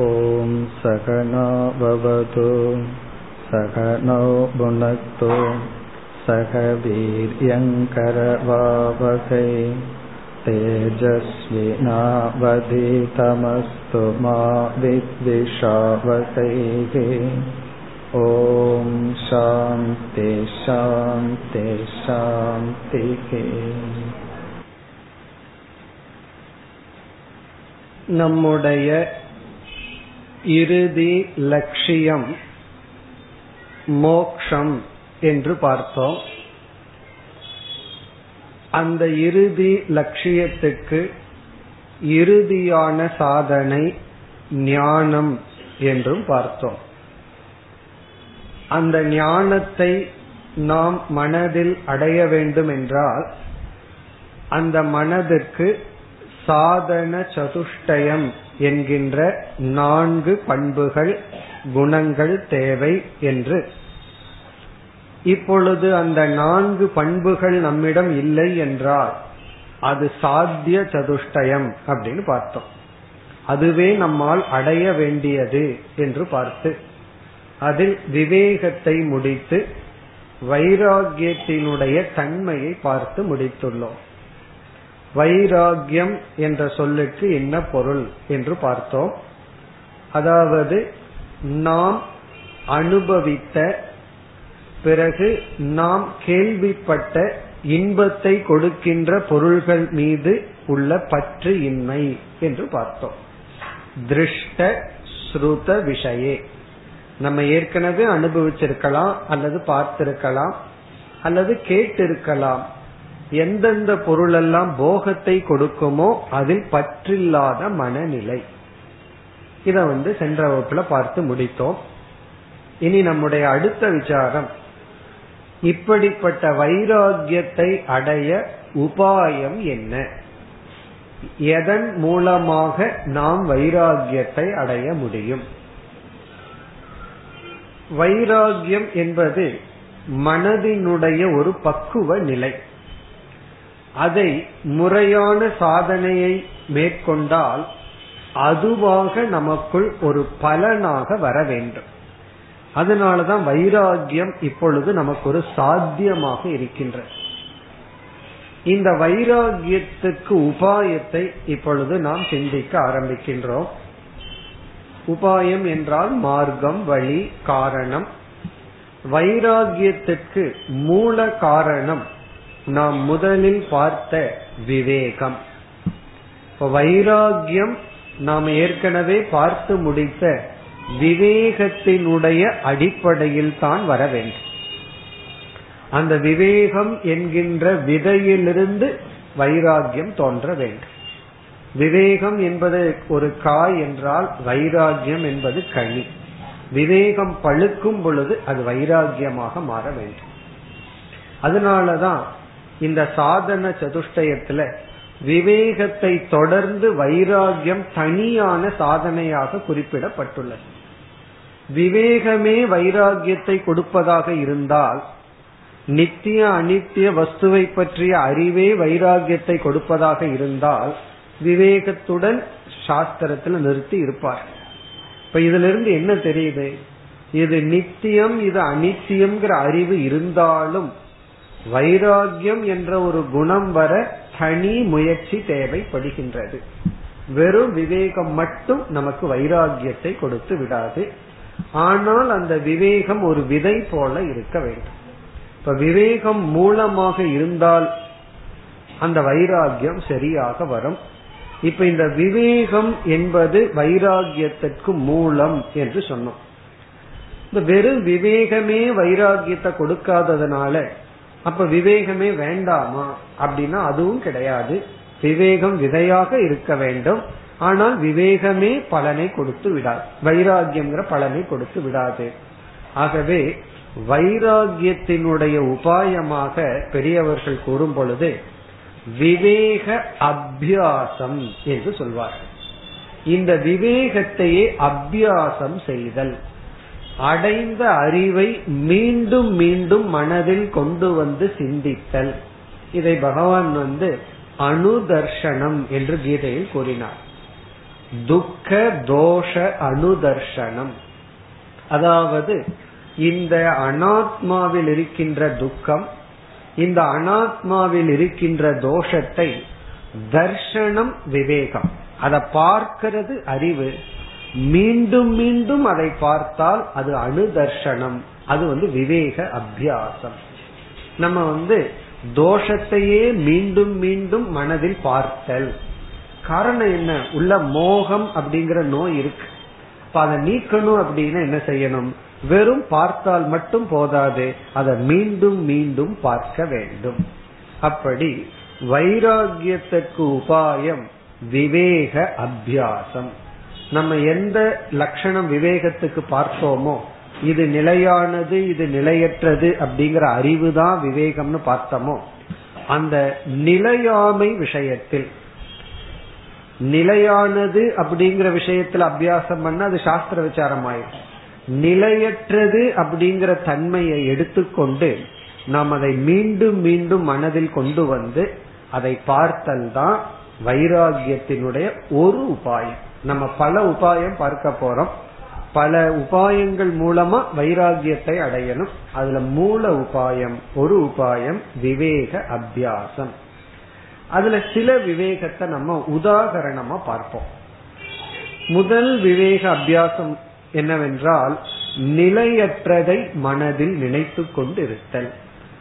ॐ सहनाववतु सहनौ भुनक्तु सह वीर्यङ्करवावहै तेजस्विनावधितमस्तु मा विद्विषावहैः ॐ शान्ति शान्ति शान्तिः நம்முடைய இறுதி லட்சியம் மோக்ஷம் என்று பார்த்தோம். அந்த இறுதி லட்சியத்துக்கு இறுதியான சாதனை ஞானம் என்றும் பார்த்தோம். அந்த ஞானத்தை நாம் மனதில் அடைய வேண்டும் என்றால் அந்த மனதிற்கு சாதன சதுஷ்டயம் என்கின்ற நான்கு பண்புகள் குணங்கள் தேவை என்று. இப்பொழுது அந்த நான்கு பண்புகள் நம்மிடம் இல்லை என்றால் அது சாத்திய சதுஷ்டயம் அப்படின்னு பார்த்தோம். அதுவே நம்மால் அடைய வேண்டியது என்று பார்த்து அதில் விவேகத்தை முடித்து வைராகியத்தினுடைய தன்மையை பார்த்து முடித்துள்ளோம். வைராகியம் என்ற சொல்லுக்கு என்ன பொருள் என்று பார்த்தோம். அதாவது நாம் அனுபவித்த பிறகு நாம் கேள்விப்பட்ட இன்பத்தை கொடுக்கின்ற பொருள்கள் மீது உள்ள பற்று இன்மை என்று பார்த்தோம். திருஷ்ட ஸ்ருத விஷயே. நம்ம ஏற்கனவே அனுபவிச்சிருக்கலாம் அல்லது பார்த்திருக்கலாம் அல்லது கேட்டிருக்கலாம். எந்தெந்த பொருளெல்லாம் போகத்தை கொடுக்குமோ அதில் பற்றில்லாத மனநிலை. இத வந்து சென்ற வகுப்புல பார்த்து முடித்தோம். இனி நம்முடைய அடுத்த விசாரம். இப்படிப்பட்ட வைராகியத்தை அடைய உபாயம் என்ன? எதன் மூலமாக நாம் வைராகியத்தை அடைய முடியும்? வைராகியம் என்பது மனதினுடைய ஒரு பக்குவ நிலை. அதை முறையான சாதனையை மேற்கொண்டால் அதுவாக நமக்குள் ஒரு பலனாக வர வேண்டும். அதனாலதான் வைராகியம் இப்பொழுது நமக்கு ஒரு சாத்தியமாக இருக்கின்ற இந்த வைராகியத்துக்கு உபாயத்தை இப்பொழுது நாம் சிந்திக்க ஆரம்பிக்கின்றோம். உபாயம் என்றால் மார்க்கம் வழி காரணம். வைராகியத்துக்கு மூல காரணம் நாம் முதலில் பார்த்த விவேகம். வைராகியம் நாம் ஏற்கனவே பார்த்து முடித்த விவேகத்தினுடைய அடிப்படையில் தான் வர வேண்டும். அந்த விவேகம் என்கின்ற விதையிலிருந்து வைராகியம் தோன்ற வேண்டும். விவேகம் என்பது ஒரு காய் என்றால் வைராகியம் என்பது கனி. விவேகம் பழுக்கும் பொழுது அது வைராகியமாக மாற வேண்டும். அதனாலதான் இந்த சாதன சதுஷ்டயத்துல விவேகத்தை தொடர்ந்து வைராகியம் தனியான சாதனையாக குறிப்பிடப்பட்டுள்ளது. விவேகமே வைராகியத்தை கொடுப்பதாக இருந்தால் நித்திய அனித்திய வஸ்துவை பற்றிய அறிவே வைராகியத்தை கொடுப்பதாக இருந்தால் விவேகத்துடன் சாஸ்திரத்தில் நிறுத்தி இருப்பார். இப்ப இதுல இருந்து என்ன தெரியுது? இது நித்தியம் இது அனித்தியம்ங்கிற அறிவு இருந்தாலும் வைராகியம் என்ற ஒரு குணம் வர தனி முயற்சி தேவைப்படுகின்றது. வெறும் விவேகம் மட்டும் நமக்கு வைராகியத்தை கொடுத்து விடாது. ஆனால் அந்த விவேகம் ஒரு விதை போல இருக்க வேண்டும். இப்ப விவேகம் மூலமாக இருந்தால் அந்த வைராகியம் சரியாக வரும். இப்ப இந்த விவேகம் என்பது வைராகியத்திற்கு மூலம் என்று சொன்னோம். இந்த வெறும் விவேகமே வைராகியத்தை கொடுக்காததுனால அப்ப விவேகமே வேண்டாமா? அப்படின்னா அதுவும் கிடையாது. விவேகம் விதையாக இருக்க வேண்டும். ஆனால் விவேகமே பலனை கொடுத்து விடாது. வைராகியம்ங்கிற பலனை கொடுத்து விடாது. ஆகவே வைராகியத்தினுடைய உபாயமாக பெரியவர்கள் கூறும் பொழுது விவேக அபியாசம் என்று சொல்வார்கள். இந்த விவேகத்தையே அபியாசம் செய்தல். அடைந்த அறிவை மீண்டும் மீண்டும் மனதில் கொண்டு வந்து சிந்தித்தல். இதை பகவான் வந்து அனுதர்ஷனம் என்று கீதையில் கூறினார். துக்க தோஷ அனுதர்ஷனம். அதாவது இந்த அனாத்மாவில் இருக்கின்ற துக்கம் இந்த அனாத்மாவில் இருக்கின்ற தோஷத்தை தர்ஷனம் விவேகம். அதை பார்க்கிறது அறிவு மீண்டும் மீண்டும் அதை பார்த்தால் அது அனுதர்ஷனம் அது வந்து விவேக அபியாசம். நம்ம வந்து தோஷத்தையே மீண்டும் மீண்டும் மனதில் பார்த்தல். காரணம் என்ன? உள்ள மோகம் அப்படிங்கிற நோய் இருக்கு. இப்ப அதை நீக்கணும் அப்படின்னா என்ன செய்யணும்? வெறும் பார்த்தால் மட்டும் போதாது. அதை மீண்டும் மீண்டும் பார்க்க வேண்டும். அப்படி வைராகியத்திற்கு உபாயம் விவேக அபியாசம். நம்ம எந்த லட்சணம் விவேகத்துக்கு பார்த்தோமோ இது நிலையானது இது நிலையற்றது அப்படிங்கிற அறிவு தான் விவேகம்னு பார்த்தோமோ அந்த நிலையாமை விஷயத்தில் நிலையானது அப்படிங்கிற விஷயத்துல அபியாசம் பண்ண அது சாஸ்திர விசாரம் ஆயிடும் நிலையற்றது அப்படிங்கிற தன்மையை எடுத்துக்கொண்டு நாம் அதை மீண்டும் மீண்டும் மனதில் கொண்டு வந்து அதை பார்த்தல் தான் வைராகியத்தினுடைய ஒரு உபாயம். நம்ம பல உபாயம் பார்க்க போறோம். பல உபாயங்கள் மூலமா வைராகியத்தை அடையணும். அதுல மூல உபாயம் ஒரு உபாயம் விவேக அபியாசம். அதுல சில விவேகத்தை நம்ம உதாகரணமா பார்ப்போம். முதல் விவேக அபியாசம் என்னவென்றால் நிலையற்றதை மனதில் நினைத்து கொண்டு இருத்தல்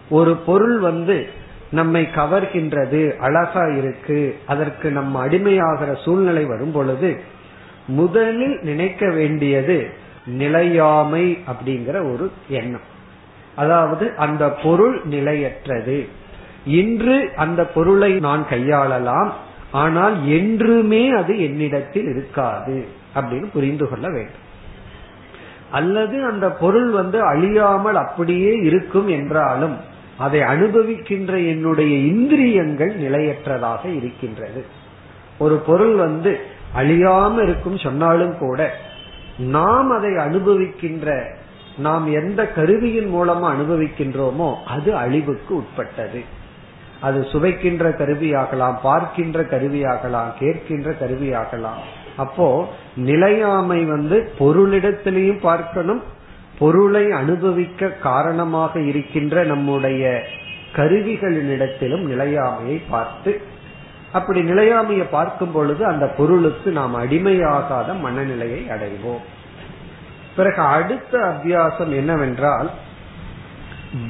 ஒரு பொருள் வந்து நம்மை கவர்கின்றது அழகா இருக்கு அதற்கு நம்ம அடிமையாகிற சூழ்நிலை வரும் பொழுது முதலில் நினைக்க வேண்டியது நிலையாமை அப்படிங்கிற ஒரு எண்ணம். அதாவது அந்த பொருள் நிலையற்றது. இன்று அந்த பொருளை நான் கையாளலாம் ஆனால் என்றுமே அது என்னிடத்தில் இருக்காது அப்படின்னு புரிந்து கொள்ள வேண்டும். அல்லது அந்த பொருள் வந்து அழியாமல் அப்படியே இருக்கும் என்றாலும் அதை அனுபவிக்கின்ற என்னுடைய இந்திரியங்கள் நிலையற்றதாக இருக்கின்றது. ஒரு பொருள் வந்து அழியாம இருக்கும் சொன்னாலும் கூட நாம் அதை அனுபவிக்கின்ற நாம் எந்த கருவியின் மூலமா அனுபவிக்கின்றோமோ அது அழிவுக்கு உட்பட்டது. அது சுவைக்கின்ற கருவியாகலாம் பார்க்கின்ற கருவியாகலாம் கேட்கின்ற கருவியாகலாம். அப்போ நிலையாமை வந்து பொருளிடத்திலையும் பார்க்கணும் பொருளை அனுபவிக்க காரணமாக இருக்கின்ற நம்முடைய கருவிகளினிடத்திலும் நிலையாமையை பார்த்து அப்படி நிலையாமையை பார்க்கும் பொழுது அந்த பொருளுக்கு நாம் அடிமையாகாத மனநிலையை அடைவோம். பிறகு அடுத்த அத்தியாசம் என்னவென்றால்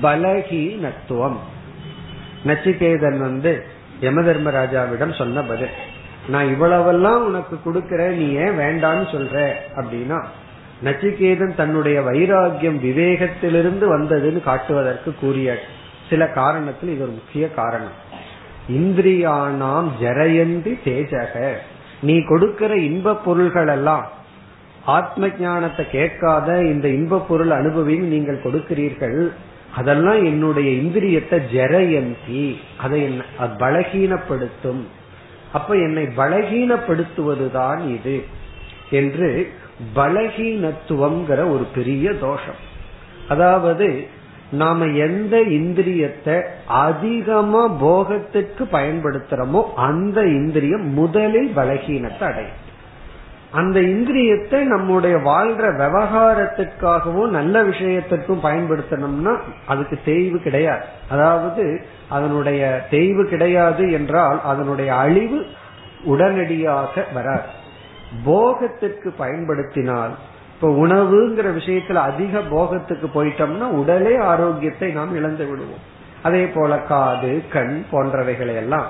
பலகீனத்துவம். நச்சிகேதன் வந்து யம தர்மராஜாவிடம் சொன்ன பதில் நான் இவ்வளவெல்லாம் உனக்கு கொடுக்கற நீ ஏன் வேண்டான்னு சொல்ற? அப்படின்னா நச்சிகேதன் தன்னுடைய வைராகியம் விவேகத்திலிருந்து வந்ததுன்னு காட்டுவதற்கு கூறிய சில காரணத்தில் இது ஒரு முக்கிய காரணம். இந்திரியானாம் ஜரயந்தி தேஜக. நீ கொடுக்கிற இன்ப பொருள்கள் எல்லாம் ஆத்ம ஞானத்தை கேட்காத இந்த இன்ப பொருள் அனுபவியும் நீங்கள் கொடுக்கிறீர்கள். அதெல்லாம் என்னுடைய இந்திரியத்தை ஜெரயந்தி அதை பலகீனப்படுத்தும். அப்ப என்னை பலகீனப்படுத்துவதுதான் இது. என்று பலகீனத்துவம்ங்கிற ஒரு பெரிய தோஷம். அதாவது நாம எந்த இந்திரியத்தை அதிகமா போகத்துக்கு பயன்படுத்துறோமோ அந்த இந்திரியம் முதலில் பலகீனத்தை அடையும். அந்த இந்திரியத்தை நம்முடைய வாழ்ற விவகாரத்துக்காகவும் நல்ல விஷயத்திற்கும் பயன்படுத்தணும்னா அதுக்கு தேய்வு கிடையாது. அதாவது அதனுடைய தேய்வு கிடையாது என்றால் அதனுடைய அழிவு உடனடியாக வராது. போகத்திற்கு பயன்படுத்தினால் இப்ப உணவுங்கிற விஷயத்துல அதிக போகத்துக்கு போயிட்டோம்னா உடலே ஆரோக்கியத்தை நாம் இழந்து விடுவோம். அதே போல காது கண் போன்றவைகளை எல்லாம்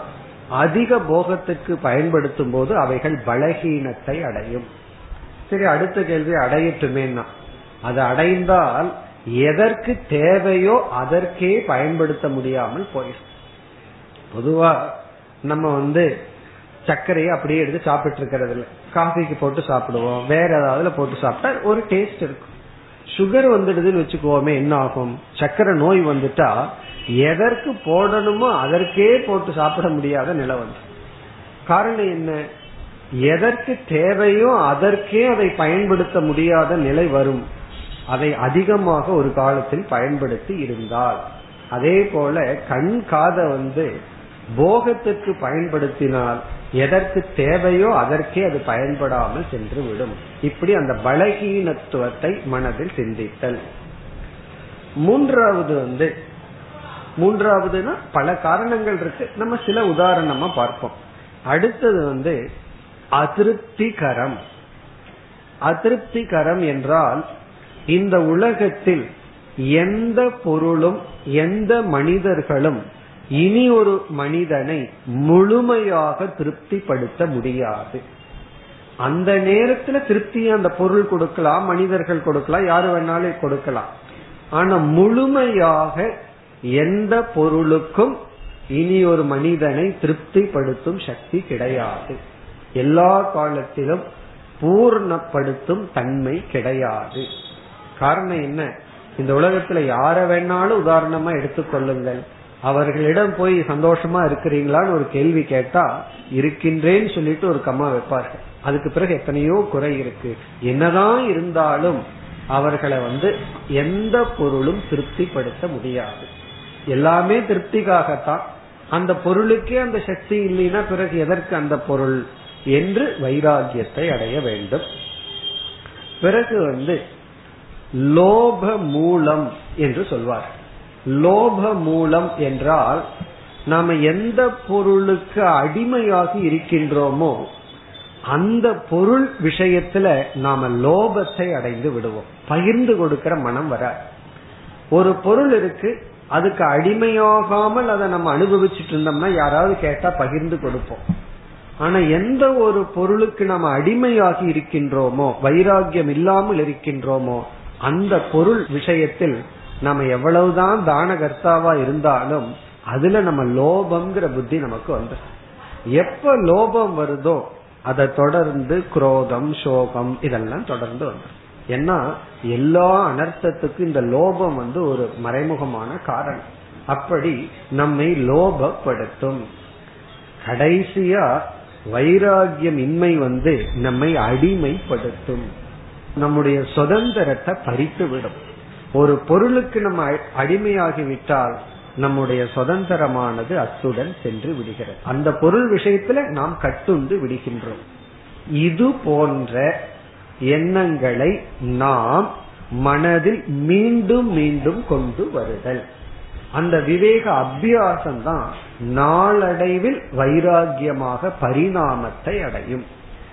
அதிக போகத்துக்கு பயன்படுத்தும் போது அவைகள் பலகீனத்தை அடையும். சரி அடுத்த கேள்வி அடையட்டுமேனா அது அடைந்தால் எதற்கு தேவையோ அதற்கே பயன்படுத்த முடியாமல் போயிடும். பொதுவா நம்ம வந்து சர்க்கரையை அப்படியே எடுத்து சாப்பிட்டு இருக்கிறது இல்லை. காஃபிக்கு போட்டு சாப்பிடுவோம். வேற ஏதாவது போட்டு சாப்பிட்டா ஒரு டேஸ்ட் இருக்கும். சுகர் வந்துடுதுன்னு வச்சுக்கோமே என்ன ஆகும்? சர்க்கரை நோய் வந்துட்டா எதற்கு போடணுமோ அதற்கே போட்டு சாப்பிட முடியாத நிலை வந்து. காரணம் என்ன? எதற்கு தேவையோ அதற்கே அதை பயன்படுத்த முடியாத நிலை வரும். அதை அதிகமாக ஒரு காலத்தில் பயன்படுத்தி இருந்தால். அதே போல கண் காத வந்து போகத்திற்கு பயன்படுத்தினால் எதற்கு தேவையோ அதற்கே அது பயன்படாமல் சென்று விடும் இப்படி அந்த பலகீனத்துவத்தை மனதில் சிந்தித்தல். மூன்றாவது வந்து மூன்றாவதுனா பல காரணங்கள் இருக்கு. நம்ம சில உதாரணமா பார்ப்போம். அடுத்தது வந்து அதிருப்திகரம். அதிருப்திகரம் என்றால் இந்த உலகத்தில் எந்த பொருளும் எந்த மனிதர்களும் இனி ஒரு மனிதனை முழுமையாக திருப்திப்படுத்த முடியாது. அந்த நேரத்துல திருப்தி அந்த பொருள் கொடுக்கலாம் மனிதர்கள் கொடுக்கலாம் யாரு வேணாலும் கொடுக்கலாம். ஆனா முழுமையாக எந்த பொருளுக்கும் இனி ஒரு மனிதனை திருப்திப்படுத்தும் சக்தி கிடையாது. எல்லா காலத்திலும் பூர்ணப்படுத்தும் தன்மை கிடையாது. காரணம் என்ன? இந்த உலகத்துல யார வேணாலும் உதாரணமா எடுத்துக்கொள்ளுங்கள் அவர்களிடம் போய் சந்தோஷமா இருக்கிறீங்களான்னு ஒரு கேள்வி கேட்டா இருக்கின்றேன்னு சொல்லிட்டு ஒரு கம்மா வைப்பார்கள். அதுக்கு பிறகு எத்தனையோ குறை இருக்கு. என்னதான் இருந்தாலும் அவர்களை வந்து எந்த பொருளும் திருப்திப்படுத்த முடியாது. எல்லாமே திருப்திக்காகத்தான். அந்த பொருளுக்கே அந்த சக்தி இல்லைன்னா பிறகு எதற்கு அந்த பொருள் என்று வைராகியத்தை அடைய வேண்டும். பிறகு வந்து லோப மூலம் என்று சொல்வார் லோப மூலம் என்றால் நாம எந்த பொருளுக்கு அடிமையாகி இருக்கின்றோமோ அந்த பொருள் விஷயத்துல நாம லோபத்தை அடைந்து விடுவோம். பகிர்ந்து கொடுக்கிற மனம் வர ஒரு பொருள் இருக்கு அதுக்கு அடிமையாகாமல் அதை நம்ம அனுபவிச்சுட்டு இருந்தோம்னா யாராவது கேட்டா பகிர்ந்து கொடுப்போம். ஆனா எந்த ஒரு பொருளுக்கு நம்ம அடிமையாகி இருக்கின்றோமோ வைராகியம் இல்லாமல் இருக்கின்றோமோ அந்த பொருள் விஷயத்தில் நம்ம எவ்வளவுதான் தான கர்த்தாவா இருந்தாலும் அதுல நம்ம லோபம்ங்கிற புத்தி நமக்கு வந்து எப்ப லோபம் வருதோ அதை தொடர்ந்து குரோதம் சோகம் இதெல்லாம் தொடர்ந்து வந்து ஏன்னா எல்லா அனர்த்தத்துக்கும் இந்த லோபம் வந்து ஒரு மறைமுகமான காரணம். அப்படி நம்மை லோபப்படுத்தும். கடைசியா வைராகியம் இன்மை வந்து நம்மை அடிமைப்படுத்தும். நம்முடைய சுதந்திரத்தை பறித்து விடும் ஒரு பொருளுக்கு நம்ம அடிமையாகி விட்டால் நம்முடைய சுதந்திரமானது அத்துடன் சென்று விடுகிறது. அந்த பொருள் விஷயத்துல நாம் கட்டுண்டு விடுகின்றோம். இது போன்ற எண்ணங்களை நாம் மனதில் மீண்டும் மீண்டும் கொண்டு வருதல். அந்த விவேக அபியாசம் தான் நாளடைவில் வைராகியமாக பரிணாமத்தை அடையும்.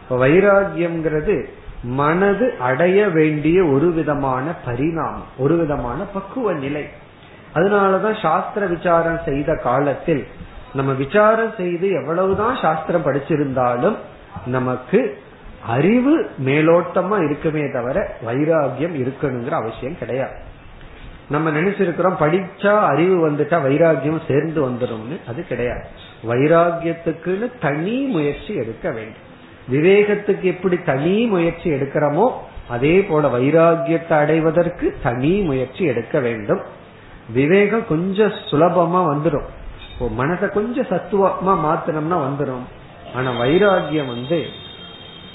வைராகியம்ங்கிறது மனது அடைய வேண்டிய ஒரு விதமான பரிணாமம் ஒரு விதமான பக்குவ நிலை. அதனாலதான் சாஸ்திர விசாரம் செய்த காலத்தில் நம்ம விசாரம் செய்து எவ்வளவுதான் சாஸ்திரம் படிச்சிருந்தாலும் நமக்கு அறிவு மேலோட்டமா இருக்குமே தவிர வைராகியம் இருக்கணுங்கிற அவசியம் கிடையாது. நம்ம நினைச்சிருக்கிறோம் படிச்சா அறிவு வந்துட்டா வைராகியம் சேர்ந்து வந்துடும் அது கிடையாது. வைராகியத்துக்குன்னு தனி முயற்சி எடுக்க வேண்டும். விவேகத்துக்கு எப்படி தனி முயற்சி எடுக்கிறோமோ அதே போல வைராகியத்தை அடைவதற்கு தனி முயற்சி எடுக்க வேண்டும். விவேகம் கொஞ்சம் சுலபமா வந்துடும் மனசை கொஞ்சம் சத்துவமா மாத்தினோம்னா வந்துடும் ஆனா வைராகியம் வந்து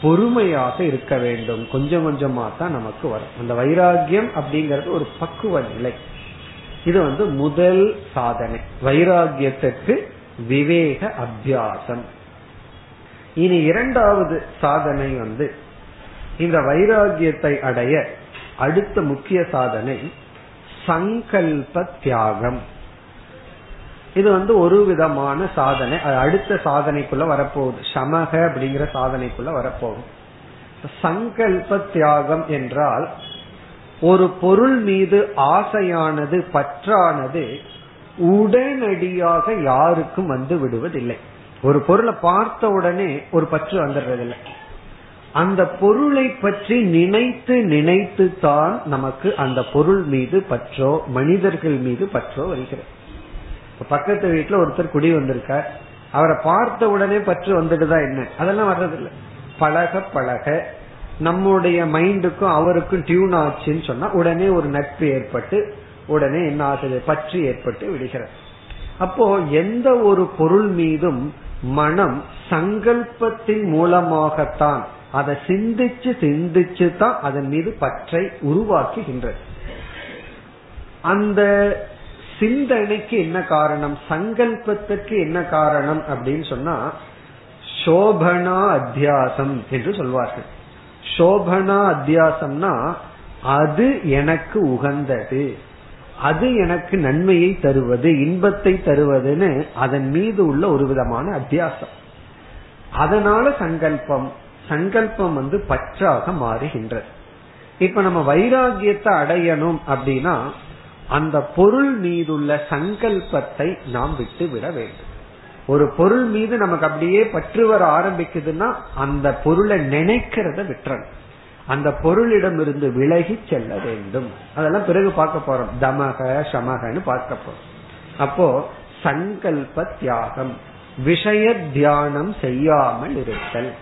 பொறுமையாக இருக்க வேண்டும். கொஞ்சம் கொஞ்சமா தான் நமக்கு வரும். அந்த வைராகியம் அப்படிங்கறது ஒரு பக்குவ நிலை. இது வந்து முதல் சாதனை. வைராகியத்துக்கு விவேக அபியாசம். இனி இரண்டாவது சாதனை வந்து இந்த வைராகியத்தை அடைய அடுத்த முக்கிய சாதனை சங்கல்ப தியாகம். இது வந்து ஒரு விதமான சாதனை. அது அடுத்த சாதனைக்குள்ள வரப்போகுது. சமக அப்படிங்கிற சாதனைக்குள்ள வரப்போகும் சங்கல்ப தியாகம் என்றால் ஒரு பொருள் மீது ஆசையானது பற்றானது உடனடியாக யாருக்கும் வந்து விடுவதில்லை. ஒரு பொருளை பார்த்த உடனே ஒரு பற்று வந்துடுறதில்லை. அந்த பொருளை பற்றி நினைத்து நினைத்து தான் நமக்கு அந்த பொருள் மீது பற்றோ மனிதர்கள் மீது பற்றோ வருகிறது. பக்கத்து வீட்டுல ஒருத்தர் குடி வந்திருக்கார். அவரை பார்த்த உடனே பற்று வந்துட்டுதான் என்ன? அதெல்லாம் வர்றதில்லை. பழக பழக நம்முடைய மைண்டுக்கும் அவருக்கும் டியூன் ஆச்சுன்னு சொன்னா உடனே ஒரு நட்பு ஏற்பட்டு உடனே என்ன ஆகுது? பற்று ஏற்பட்டு விடுகிறது. அப்போ எந்த ஒரு பொருள் மீதும் மனம் சங்கல்பத்தின் மூலமாகத்தான் அதை சிந்திச்சு சிந்திச்சு தான் அதன் மீது பற்றை உருவாக்குகின்றது. அந்த சிந்தனைக்கு என்ன காரணம்? சங்கல்பத்துக்கு என்ன காரணம் அப்படின்னு சொன்னா சோபனா அத்தியாசம் என்று சொல்வார்கள். சோபனா அத்தியாசம்னா அது எனக்கு உகந்தது. அது எனக்கு நன்மையை தருவது இன்பத்தை தருவதுன்னு அதன் மீது உள்ள ஒரு விதமான அத்தியாசம். அதனால சங்கல்பம் சங்கல்பம் வந்து பற்றாக மாறுகின்றது. இப்ப நம்ம வைராகியத்தை அடையணும் அப்படின்னா அந்த பொருள் மீதுள்ள சங்கல்பத்தை நாம் விட்டு விட வேண்டும். ஒரு பொருள் மீது நமக்கு அப்படியே பற்று வர ஆரம்பிக்குதுன்னா அந்த பொருளை நினைக்கிறத விட்டுறணும். அந்த பொருளிடம் இருந்து விலகி செல்ல வேண்டும். அதெல்லாம் பிறகு பார்க்க போறோம். தமக சமகன்னு பார்க்க போறோம். அப்போ சங்கல்ப தியாகம் விஷய தியானம் செய்யாமல் இருத்தல்.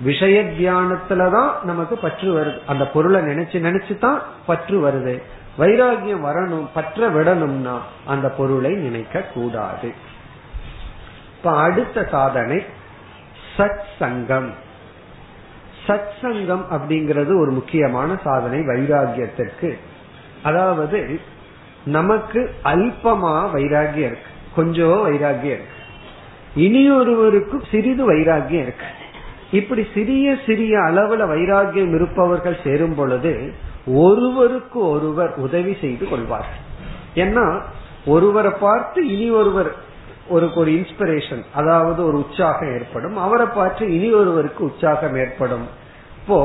விஷய தியானத்துலதான் நமக்கு பற்று வருது. அந்த பொருளை நினைச்சு நினைச்சு தான் பற்று வருது. வைராகியம் வரணும் பற்ற விடணும்னா அந்த பொருளை நினைக்க கூடாது. இப்ப அடுத்த சாதனை சத் சங்கம் சத் சங்கம் அப்படிங்கிறது ஒரு முக்கியமான சாதனை வைராகியத்திற்கு. அதாவது நமக்கு அல்பமா வைராகியம் இருக்கு. கொஞ்சம் வைராகியம் இருக்கு. இனியொருவருக்கு சிறிது வைராகியம் இருக்கு. இப்படி சிறிய சிறிய அளவுல வைராகியம் இருப்பவர்கள் சேரும் பொழுது ஒருவருக்கு ஒருவர் உதவி செய்து கொள்வார்கள். ஏன்னா ஒருவரை பார்த்து இனி ஒருவர் ஒரு ஒரு இன்ஸ்பிரேஷன் அதாவது ஒரு உற்சாகம் ஏற்படும். அவரை பார்த்து இனி ஒருவருக்கு உற்சாகம் ஏற்படும். இப்போ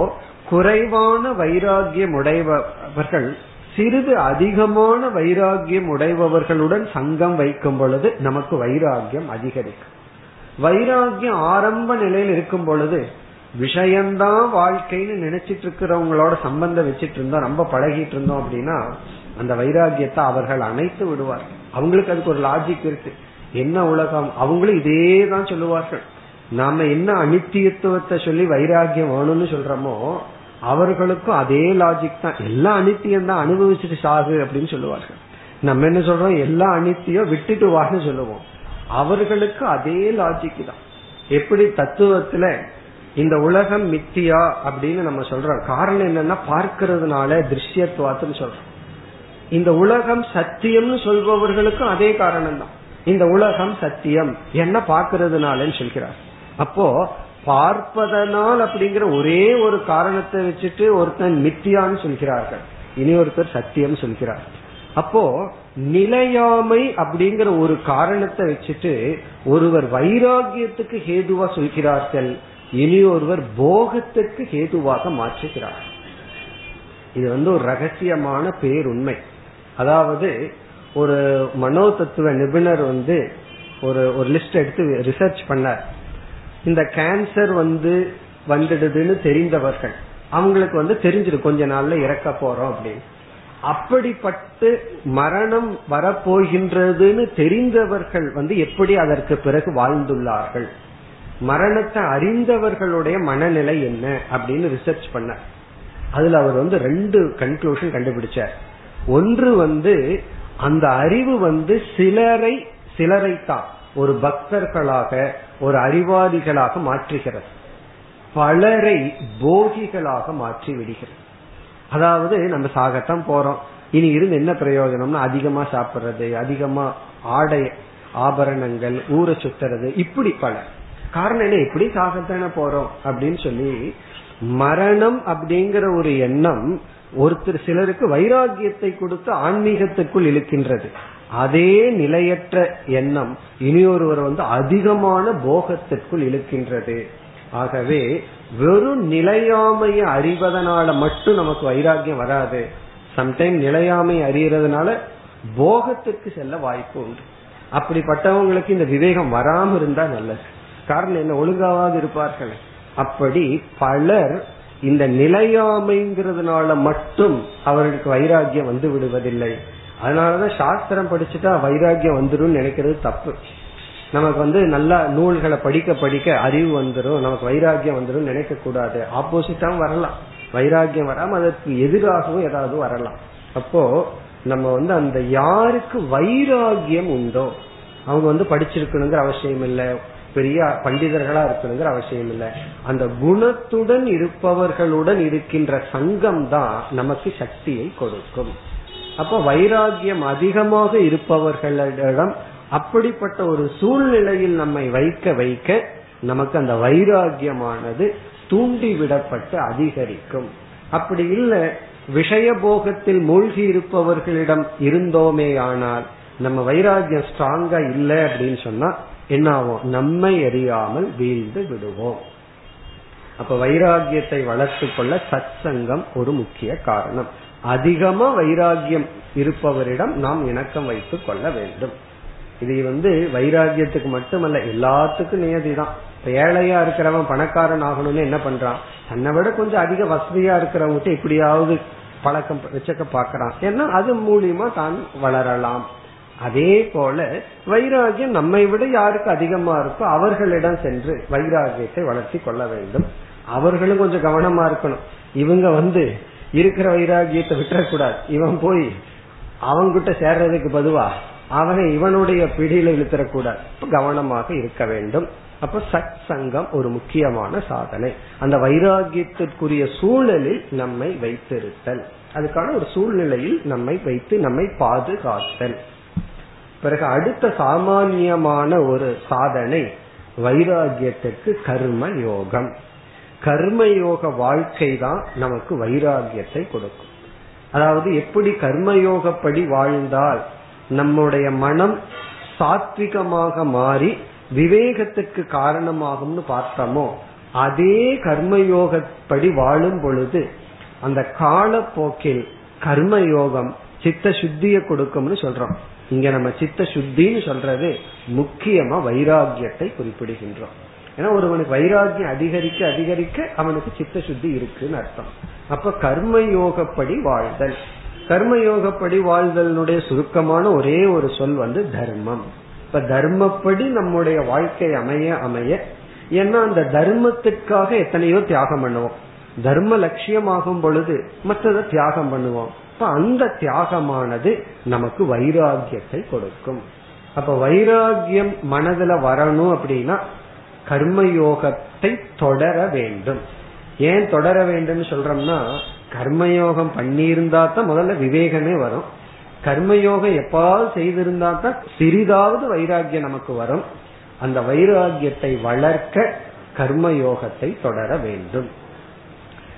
குறைவான வைராகியம் உடையவர்கள் சிறிது அதிகமான வைராகியம் உடையவர்களுடன் சங்கம் வைக்கும் பொழுது நமக்கு வைராகியம் அதிகரிக்கும். வைராகியம் ஆரம்ப நிலையில் இருக்கும் பொழுது விஷயம்தான் வாழ்க்கைன்னு நினைச்சிட்டு இருக்கிறவங்களோட சம்பந்தம் வச்சிட்டு இருந்தோம் ரொம்ப பழகிட்டு இருந்தோம் அப்படின்னா அந்த வைராகியத்தை அவர்கள் அணைத்து விடுவார் அவங்களுக்கு அதுக்கு ஒரு லாஜிக் இருக்கு. என்ன உலகம்? அவங்களும் இதே தான் சொல்லுவார்கள். நாம என்ன அனித்தியத்துவத்தை சொல்லி வைராகியம் வேணும்னு சொல்றோமோ அவர்களுக்கும் அதே லாஜிக் தான். எல்லாம் அனித்தியம் தான் அனுபவிச்சுட்டு சாகு அப்படின்னு சொல்லுவார்கள். நம்ம என்ன சொல்றோம்? எல்லா அனித்தியம் விட்டுட்டு வான்னு சொல்லுவோம். அவர்களுக்கு அதே லாஜிக் தான். எப்படி? தத்துவத்துல இந்த உலகம் மித்தியா அப்படின்னு நம்ம சொல்றோம். காரணம் என்னன்னா பார்க்கறதுனால திருஷ்யத்துவாத்துன்னு சொல்றோம். இந்த உலகம் சத்தியம்னு சொல்பவர்களுக்கும் அதே காரணம் தான் இந்த உலகம் சத்தியம். என்ன பாக்குறதுனாலன்னு சொல்கிறார். அப்போ பார்ப்பதனால் அப்படிங்கிற ஒரே ஒரு காரணத்தை வச்சுட்டு ஒருத்தன் மித்தியான்னு சொல்கிறார்கள். இனி ஒருத்தர் சத்தியம் சொல்கிறார். அப்போ நிலையாமை அப்படிங்கிற ஒரு காரணத்தை வச்சுட்டு ஒருவர் வைராகியத்துக்கு ஹேதுவா சொல்கிறார்கள். இனி ஒருவர் போகத்துக்கு ஹேதுவாக மாற்றுகிறார். இது வந்து ஒரு ரகசியமான பேருண்மை. அதாவது ஒரு மனோ தத்துவ நிபுணர் வந்து ஒரு ஒரு லிஸ்ட் எடுத்து ரிசர்ச் பண்ணார். இந்த கேன்சர் வந்து வந்துடுதுன்னு தெரிந்தவர்கள் அவங்களுக்கு வந்து தெரிஞ்சிடும் கொஞ்ச நாள்ல இறக்க போறோம் அப்படின்னு. அப்படிப்பட்டு மரணம் வரப்போகின்றதுன்னு தெரிந்தவர்கள் வந்து எப்படி அதற்கு பிறகு வாழ்ந்துள்ளார்கள்? மரணத்தை அறிந்தவர்களுடைய மனநிலை என்ன அப்படின்னு ரிசர்ச் பண்ண அதுல அவர் வந்து ரெண்டு கன்க்ளூஷன் கண்டுபிடிச்சார். ஒன்று வந்து அந்த அறிவு வந்து சிலரை சிலரை தான் ஒரு பக்தர்களாக ஒரு அறிவாதிகளாக மாற்றுகிறது. பலரை போகிகளாக மாற்றி விடுகிறது அதாவது நம்ம சாகத்தான் போறோம். இனி இருந்து என்ன பிரயோஜனம்னா அதிகமா சாப்பிடுறது அதிகமா ஆடை ஆபரணங்கள் ஊரை சுத்துறது இப்படி பல. காரணம் என்ன? இப்படி சாகத்தானே போறோம் அப்படின்னு சொல்லி மரணம் அப்படிங்கிற ஒரு எண்ணம் ஒருத்தர் சிலருக்கு வைராகியத்தை கொடுத்து ஆன்மீகத்துக்குள் இழுக்கின்றது. அதே நிலையற்ற எண்ணம் இனியொருவர் வந்து அதிகமான போகத்திற்குள் இழுக்கின்றது. ஆகவே வெறும் நிலையாமைய அறிவதனால மட்டும் நமக்கு வைராகியம் வராது. சம்டைம் நிலையாமை அறியறதுனால போகத்திற்கு செல்ல வாய்ப்பு உண்டு. அப்படிப்பட்டவங்களுக்கு இந்த விவேகம் வராம இருந்தா நல்லது. காரணம் என்ன? ஒழுங்காவது இருப்பார்கள். அப்படி பலர் இந்த நிலையாமைங்கிறதுனால மட்டும் அவர்களுக்கு வைராகியம் வந்து விடுவதில்லை. அதனாலதான் சாஸ்திரம் படிச்சுட்டா வைராகியம் வந்துடும் நினைக்கிறது தப்பு. நமக்கு வந்து நல்லா நூல்களை படிக்க படிக்க அறிவு வந்துடும் நமக்கு வைராகியம் வந்துடும் நினைக்க கூடாது. ஆப்போசிட்டாவும் வரலாம். வைராகியம் வராம அதற்கு எதிராகவும் ஏதாவது வரலாம். அப்போ நம்ம வந்து அந்த யாருக்கு வைராகியம் உண்டோ அவங்க வந்து படிச்சிருக்கணுங்கிற அவசியம் இல்லை. பெரிய பண்டிதர்களா இருக்கணுங்கிற அவசியம் இல்லை. அந்த குணத்துடன் இருப்பவர்களுடன் இருக்கின்ற சங்கம் தான் நமக்கு சக்தியை கொடுக்கும். அப்ப வைராகியம் அதிகமாக இருப்பவர்களிடம் அப்படிப்பட்ட ஒரு சூழ்நிலையில் நம்மை வைக்க வைக்க நமக்கு அந்த வைராகியமானது தூண்டி விடப்பட்டு அதிகரிக்கும். அப்படி இல்லை விஷயபோகத்தில் மூழ்கி இருப்பவர்களிடம் இருந்தோமே ஆனால் நம்ம வைராகியம் ஸ்ட்ராங்கா இல்லை அப்படின்னு சொன்னா என்ன ஆகும் நம்மை அறியாமல் வீழ்ந்து விடுவோம். அப்ப வைராகியத்தை வளர்த்து கொள்ள சத் சங்கம் ஒரு முக்கிய காரணம். அதிகமா வைராகியம் இருப்பவரிடம் நாம் இணக்கம் வைத்துக் கொள்ள வேண்டும். இது வந்து வைராகியத்துக்கு மட்டுமல்ல எல்லாத்துக்கும் நியதிதான். ஏழையா இருக்கிறவன் பணக்காரன் ஆகணும்னு என்ன பண்றான்? தன்னை விட கொஞ்சம் அதிக வசதியா இருக்கிறவங்க எப்படியாவது பழக்கம் வச்சுக்க பாக்கிறான் ஏன்னா அது மூலியமா தான் வளரலாம். அதே போல வைராகியம் நம்மை விட யாருக்கு அதிகமா இருக்கோ அவர்களிடம் சென்று வைராகியத்தை வளர்த்தி கொள்ள வேண்டும். அவர்களும் கொஞ்சம் கவனமா இருக்கணும். இவங்க வந்து இருக்கிற வைராகியத்தை விட்டுறக்கூடாது. இவன் போய் அவங்கிட்ட சேர்றதுக்கு பதுவா அவனை இவனுடைய பிடியில இழுத்துறக்கூடாது. கவனமாக இருக்க வேண்டும். அப்ப சத் சங்கம் ஒரு முக்கியமான சாதனை. அந்த வைராகியத்திற்குரிய சூழலில் நம்மை வைத்திருத்தல். அதுக்கான ஒரு சூழ்நிலையில் நம்மை வைத்து நம்மை பாதுகாத்தல். பிறகு அடுத்த சாமானியமான ஒரு சாதனை வைராகியத்துக்கு கர்ம யோகம். கர்மயோக வாழ்க்கை தான் நமக்கு வைராகியத்தை கொடுக்கும். அதாவது எப்படி கர்மயோகப்படி வாழ்ந்தால் நம்முடைய மனம் சாத்விகமாக மாறி விவேகத்துக்கு காரணமாகும்னு பார்த்தோமோ அதே கர்மயோகப்படி வாழும் பொழுது அந்த காலப்போக்கில் கர்மயோகம் சித்த சுத்தியை கொடுக்கும்னு சொல்றோம். இங்க நம்ம சித்த சுத்தின்னு சொல்றது முக்கியமா வைராகியத்தை குறிப்பிடுகின்றோம். ஏன்னா ஒருவனுக்கு வைராகியம் அதிகரிக்க அதிகரிக்க அவனுக்கு சித்த சுத்தி இருக்குன்னு அர்த்தம். அப்ப கர்மயோகப்படி வாழ்தல். கர்மயோகப்படி வாழ்தலுடைய சுருக்கமான ஒரே ஒரு சொல் வந்து தர்மம். இப்ப தர்மப்படி நம்முடைய வாழ்க்கை அமைய அமைய ஏன்னா அந்த தர்மத்திற்காக எத்தனையோ தியாகம் பண்ணுவோம். தர்ம லட்சியமாகும் பொழுது மற்றதை தியாகம் பண்ணுவோம். இப்ப அந்த தியாகமானது நமக்கு வைராகியத்தை கொடுக்கும். அப்ப வைராகியம் மனதுல வரணும் அப்படின்னா கர்மயோகத்தை தொடர வேண்டும். ஏன் தொடர வேண்டும் சொல்றோம்னா கர்மயோகம் பண்ணியிருந்தா தான் முதல்ல விவேகமே வரும். கர்மயோகம் எப்பாவது செய்திருந்தா தான் சிறிதாவது வைராகியம் நமக்கு வரும். அந்த வைராகியத்தை வளர்க்க கர்மயோகத்தை தொடர வேண்டும்.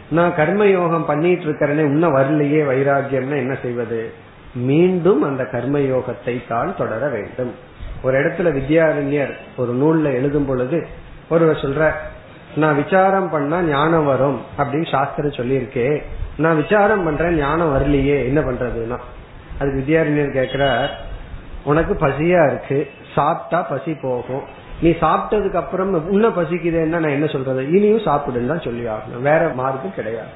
நான் கர்மயோகம் பண்ணிட்டு இருக்கிறேனே இன்னும் வரலையே வைராகியம்னா என்ன செய்வது? மீண்டும் அந்த கர்மயோகத்தை தான் தொடர வேண்டும். ஒரு இடத்துல வித்யாரண்யர் ஒரு நூல்ல எழுதும் பொழுது ஒருவர் சொல்ற நான் விசாரம் பண்ணா ஞானம் வரும் அப்படின்னு சாஸ்திரம் சொல்லியிருக்கே நான் விசாரம் பண்றேன் ஞானம் வரலையே என்ன பண்றதுன்னா? அது வித்யாரண்யர் கேக்குற உனக்கு பசியா இருக்கு சாப்பிட்டா பசி போகும் நீ சாப்பிட்டதுக்கு அப்புறம் உன்ன பசிக்குதுன்னா நான் என்ன சொல்றது? இனியும் சாப்பிடுன்னு தான் சொல்லி ஆகணும். வேற மார்க்கும் கிடையாது.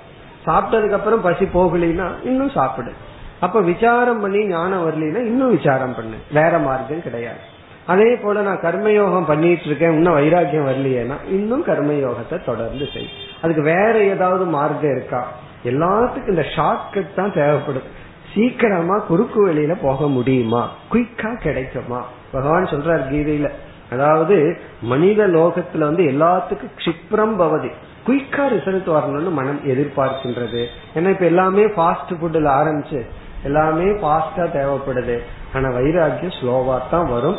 சாப்பிட்டதுக்கு அப்புறம் பசி போகலைன்னா இன்னும் சாப்பிடு. அப்ப விசாரம் பண்ணி ஞானம் வரலைன்னா இன்னும் விசாரம் பண்ணு. வேற மார்க்கம் கிடையாது. அதே போல நான் கர்மயோகம் பண்ணிட்டு இருக்கேன் இன்னும் வைராக்கியம் வரலையேனா இன்னும் கர்மயோகத்தை தொடர்ந்து செய். அதுக்கு வேற ஏதாவது மார்க்கம் இருக்கா? எல்லாத்துக்கும் இந்த ஷார்ட்கட் தான் தேவைப்படும். சீக்கிரமா குறுக்கு வழியில போக முடியுமா? குயிக்கா கிடைக்குமா? பகவான் சொல்றார் கீதையில. அதாவது மனித லோகத்துல வந்து எல்லாத்துக்கும் கஷிப்ரம் பவதி. குயிக்கா ரிசல்ட் வரணும்னு மனம் எதிர்பார்க்கின்றது. ஏன்னா இப்ப எல்லாமே ஃபாஸ்ட் ஃபுட்ல ஆரம்பிச்சு எல்லாமே ஃபாஸ்டா தேவைப்படுது. ஆனா வைராக்கியம் ஸ்லோவா தான் வரும்.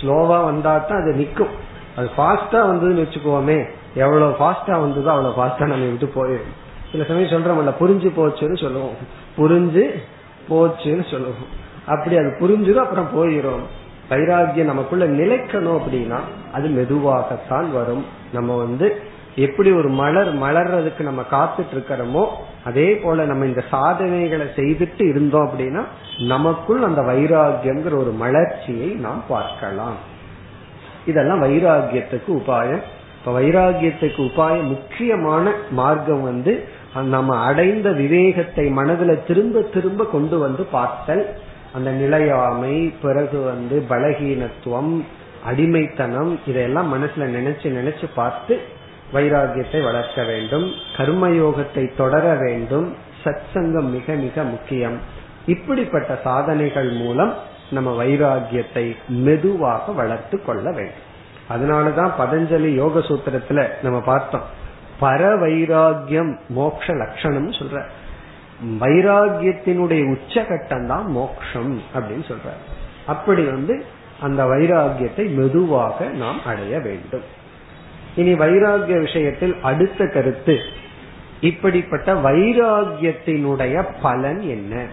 ஸ்லோவா வந்தா தான் அது நிக்கும். அது ஃபாஸ்டா வந்ததுன்னு வச்சுக்கோமே எவ்வளவு ஃபாஸ்டா வந்ததோ அவ்வளவு ஃபாஸ்டா நம்ம விட்டு போயிடும். சில சமயம் சொல்றோம்ல புரிஞ்சு போச்சுன்னு சொல்லுவோம். புரிஞ்சு போச்சுன்னு சொல்லுவோம். அப்படி அது புரிஞ்சிடும் அப்புறம் போயிடும் வைராகியம் நமக்குள்ள நிலைக்கணும் அப்படின்னா அது மெதுவாகத்தான் வரும். நம்ம வந்து எப்படி ஒரு மலர் மலர்றதுக்கு நம்ம காத்துட்டு இருக்கிறோமோ அதே போல நம்ம இந்த சாதனைகளை செய்துட்டு இருந்தோம் அப்படின்னா நமக்குள் அந்த வைராகியம்ங்கிற ஒரு மலர்ச்சியை நாம் பார்க்கலாம். இதெல்லாம் வைராகியத்துக்கு உபாயம். இப்ப வைராகியத்துக்கு உபாயம் முக்கியமான மார்க்கம் வந்து நம்ம அடைந்த விவேகத்தை மனதுல திரும்ப திரும்ப கொண்டு வந்து பார்த்தல். அந்த நிலையாமை பிறகு வந்து பலகீனத்துவம் அடிமைத்தனம் இதையெல்லாம் மனசுல நினைச்சு நினைச்சு பார்த்து வைராகியத்தை வளர்க்க வேண்டும் கர்மயோகத்தை தொடர வேண்டும். சத் சங்கம் மிக மிக முக்கியம். இப்படிப்பட்ட சாதனைகள் மூலம் நம்ம வைராகியத்தை மெதுவாக வளர்த்து கொள்ள வேண்டும். அதனாலதான் பதஞ்சலி யோக சூத்திரத்துல நம்ம பார்த்தோம். பர வைராகியம் மோக்ஷ லட்சணம் சொல்ற. வைராகியத்தினுடைய உச்சகட்டம் தான் மோக்ஷம் அப்படின்னு சொல்ற அப்படி வந்து அந்த வைராகியத்தை மெதுவாக நாம் அடைய வேண்டும். இனி வைராகிய விஷயத்தில் அடுத்த கருத்து. இப்படிப்பட்ட வைராகியத்தினுடைய பலன் என்ன?